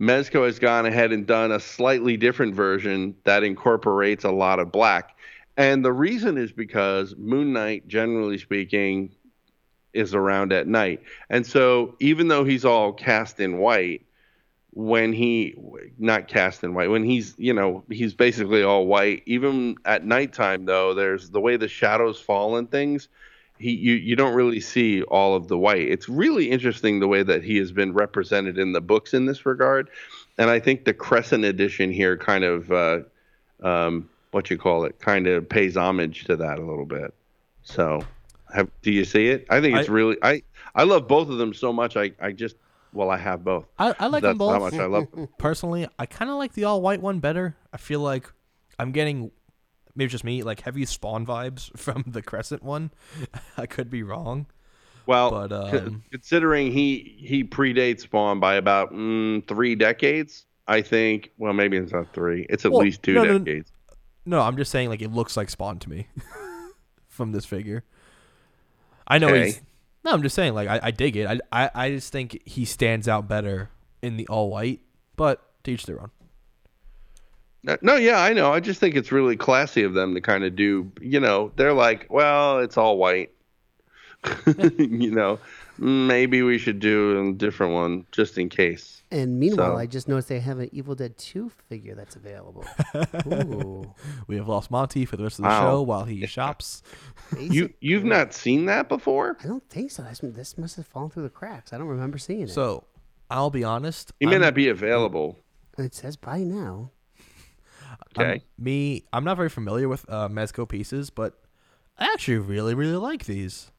Speaker 4: Mezco has gone ahead and done a slightly different version that incorporates a lot of black. And the reason is because Moon Knight, generally speaking, is around at night. And so even though he's all cast in white, when he not cast in white, when he's, you know, he's basically all white, even at nighttime though, there's the way the shadows fall and things, he you, you don't really see all of the white. It's really interesting the way that he has been represented in the books in this regard. And I think the Crescent edition here kind of uh, um, what you call it, kind of pays homage to that a little bit. So, have do you see it? I think it's
Speaker 3: I-
Speaker 4: really I I love both of them so much. I I just well I have both.
Speaker 3: I, I like
Speaker 4: That's
Speaker 3: them both.
Speaker 4: how much I love them.
Speaker 3: Personally, I kind of like the all white one better. I feel like I'm getting maybe it's just me like heavy Spawn vibes from the Crescent one. I could be wrong.
Speaker 4: Well,
Speaker 3: But, um,
Speaker 4: considering he he predates Spawn by about mm, three decades, I think. Well, maybe it's not three. It's at
Speaker 3: Well,
Speaker 4: least two
Speaker 3: no, no,
Speaker 4: decades.
Speaker 3: No, I'm just saying like it looks like Spawn to me from this figure. I know
Speaker 4: Okay.
Speaker 3: he's no. I'm just saying like I, I dig it. I, I I just think he stands out better in the all white. But to each their own.
Speaker 4: No, no, yeah, I know. I just think it's really classy of them to kind of do. You know, they're like, well, it's all white. you know, maybe we should do a different one just in case.
Speaker 2: And meanwhile,
Speaker 4: So-
Speaker 2: I just noticed they have an Evil Dead 2 figure that's available. Ooh.
Speaker 3: We have lost Monty for the rest of the
Speaker 4: Wow.
Speaker 3: show while he shops.
Speaker 4: You you've not seen that before?
Speaker 2: I don't think so. This, this must have fallen through the cracks. I don't remember seeing it.
Speaker 3: So I'll be honest.
Speaker 4: He may
Speaker 3: I'm-
Speaker 4: not be available.
Speaker 2: it says by now.
Speaker 3: I'm- me, I'm not very familiar with uh, Mezco pieces, but I actually really, really like these.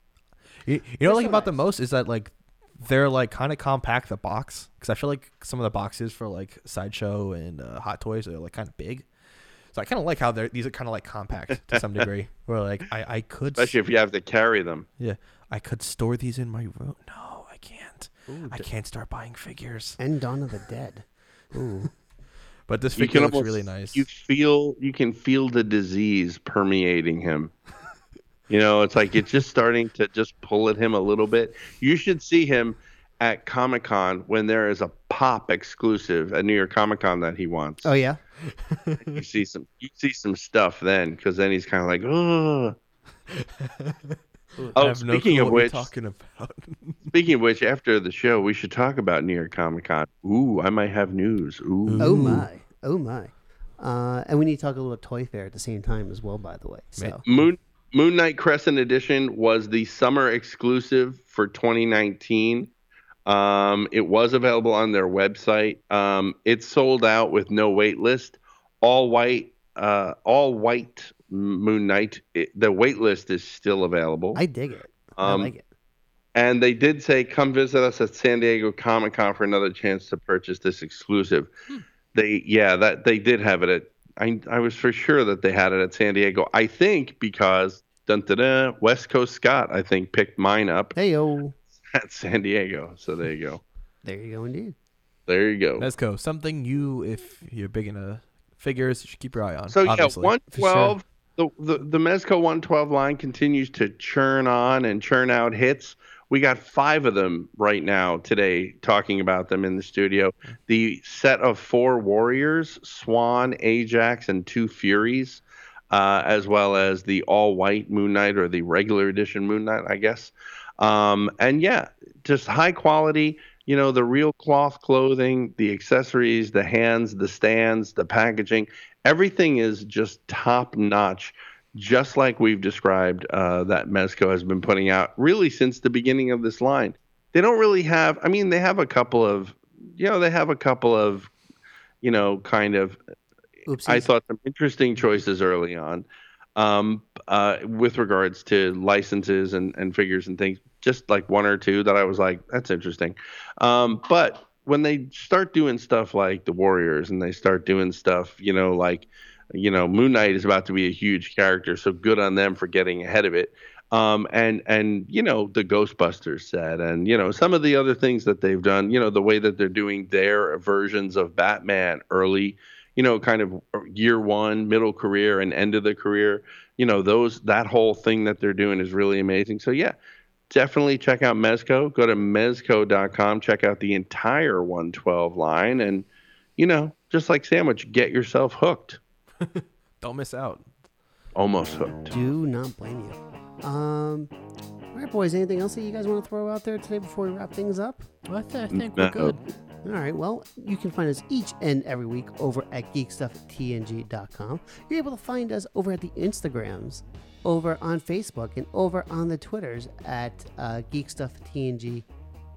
Speaker 3: You, you know, what I like
Speaker 2: so
Speaker 3: about them
Speaker 2: nice.
Speaker 3: most is that like they're like kind of compact. The box, because I feel like some of the boxes for like sideshow and uh, Hot Toys are like kind of big. So I kind of like how they're these are kind of like compact to some degree. Where like I, I could, s-
Speaker 4: Especially if you have to carry them.
Speaker 3: yeah, I could store these in my room. No, I can't. I can't start buying figures.
Speaker 2: And Dawn of the Dead. Ooh.
Speaker 3: But this
Speaker 4: You
Speaker 3: figure
Speaker 4: can
Speaker 3: looks
Speaker 4: almost,
Speaker 3: really nice.
Speaker 4: You feel you can feel the disease permeating him. You know, it's like it's just starting to just pull at him a little bit. You should see him at Comic Con when there is a pop exclusive at New York Comic Con that he wants.
Speaker 2: Oh, yeah?
Speaker 4: You see some you see some stuff then, because then he's kind of like, oh.
Speaker 3: I
Speaker 4: Oh,
Speaker 3: have no
Speaker 4: speaking
Speaker 3: clue
Speaker 4: of
Speaker 3: what
Speaker 4: which,
Speaker 3: talking about.
Speaker 4: speaking of which, after the show, we should talk about New York Comic Con. Ooh, I might have news. Ooh.
Speaker 2: Oh, my. Oh, my. Uh, and we need to talk a little Toy Fair at the same time as well, by the way. So,
Speaker 4: Moon Moon Knight Crescent Edition was the summer exclusive for 2019. Um, it was available on their website. Um, it sold out with no wait list. All white, uh, all white Moon Knight. It, the wait list is still available.
Speaker 2: I dig it. I
Speaker 4: Um,
Speaker 2: like it.
Speaker 4: And they did say, come visit us at San Diego Comic Con for another chance to purchase this exclusive. They, yeah, that they did have it at. I, I was for sure that they had it at San Diego. I think because dun, dun, dun, West Coast Scott, I think picked mine up
Speaker 2: Hey, yo.
Speaker 4: at San Diego. So there you go.
Speaker 2: There you go, indeed.
Speaker 4: There you go.
Speaker 3: Mezco, something you, if you're big into figures, you should keep your eye on.
Speaker 4: So
Speaker 3: obviously.
Speaker 4: yeah, one twelve. The, the the Mezco one twelve line continues to churn on and churn out hits. We got five of them right now today, talking about them in the studio. The set of four warriors: Swan, Ajax, and two Furies, uh, as well as the all white Moon Knight or the regular edition Moon Knight, I guess. Um, and yeah, just high quality. You know, the real cloth clothing, the accessories, the hands, the stands, the packaging everything is just top notch, just like we've described uh, that Mezco has been putting out really since the beginning of this line. They don't really have, I mean, they have a couple of, you know, they have a couple of, you know, kind of
Speaker 2: Oopsies.
Speaker 4: I thought some interesting choices early on um, uh, with regards to licenses and, and figures and things. Just like one or two that I was like, that's interesting. Um, but when they start doing stuff like the Warriors and they start doing stuff, you know, like, you know, Moon Knight is about to be a huge character, so good on them for getting ahead of it. Um, and and you know the Ghostbusters set, and you know some of the other things that they've done. You know the way that they're doing their versions of Batman early you know, kind of year one, middle career, and end of the career. You know, those that whole thing that they're doing is really amazing. So yeah, definitely check out Mezco. Go to mezco.com, check out the entire 112 line, and you know, just like Sandwich, get yourself hooked.
Speaker 3: Don't miss out.
Speaker 4: Almost hooked.
Speaker 2: Do not blame you. Um, all right, boys. Anything else that you guys want to throw out there today before we wrap things up?
Speaker 3: I, th- I think
Speaker 4: No.
Speaker 3: we're good.
Speaker 2: All right. Well, you can find us each and every week over at geekstufftng.com. You're able to find us over at the Instagrams, over on Facebook, and over on the Twitters at uh, geekstufftng,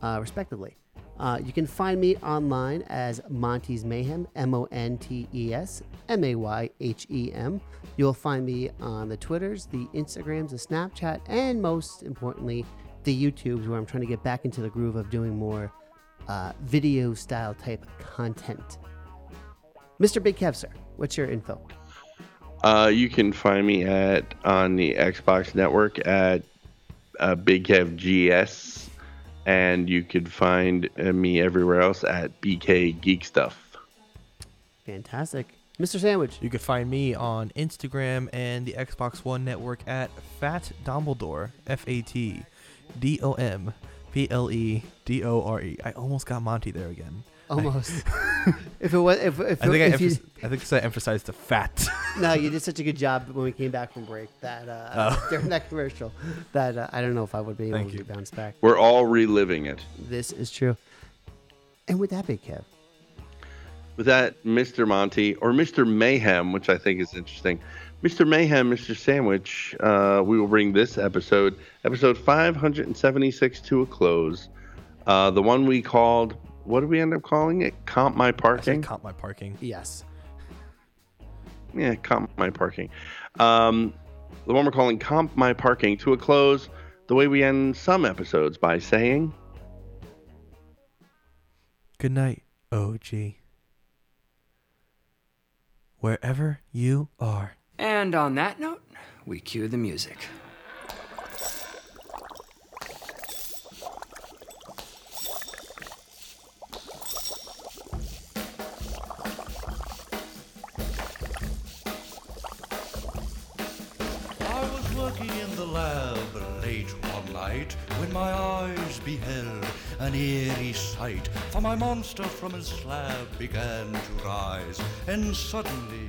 Speaker 2: uh, respectively. Uh, you can find me online as Monty's Mayhem, M O N T E S M A Y H E M. You'll find me on the Twitters, the Instagrams, the Snapchat, and most importantly, the YouTubes, where I'm trying to get back into the groove of doing more uh, video style type content. Mr. Big Kev, sir, what's your info?
Speaker 4: Uh, you can find me at on the Xbox Network at uh, Big Kev GS, and you could find uh, me everywhere else at BK Geek Stuff.
Speaker 2: Fantastic. Mr. Sandwich.
Speaker 3: You can find me on Instagram and the Xbox One network at Fat Dumbledore. F A T D O M P L E D O R E. I almost got Monty there again.
Speaker 2: Almost. if it was, if, if,
Speaker 3: I think I,
Speaker 2: if you,
Speaker 3: I think I emphasized the fat.
Speaker 2: no, you did such a good job when we came back from break that uh,
Speaker 3: Oh.
Speaker 2: during that commercial that uh, I don't know if I would be able
Speaker 3: Thank
Speaker 2: to
Speaker 3: you.
Speaker 2: bounce back.
Speaker 4: We're all reliving it.
Speaker 2: This is true. And with that, Big Kev,
Speaker 4: With that, Mr. Monty or Mr. Mayhem, which I think is interesting. Mr. Mayhem, Mr. Sandwich, uh, we will bring this episode, episode 576, to a close. Uh, the one we called, what did we end up calling it? Comp My Parking?
Speaker 3: comp my parking.
Speaker 2: yes.
Speaker 4: Yeah, comp my parking. Um, the one we're calling comp my parking to a close. The way we end some episodes by saying,
Speaker 3: Good night, OG. Wherever you are.
Speaker 1: And on that note, we cue the music.
Speaker 8: I was working in the lab late one night when my eyes beheld an eerie sight. For my monster from his slab began to rise, and suddenly,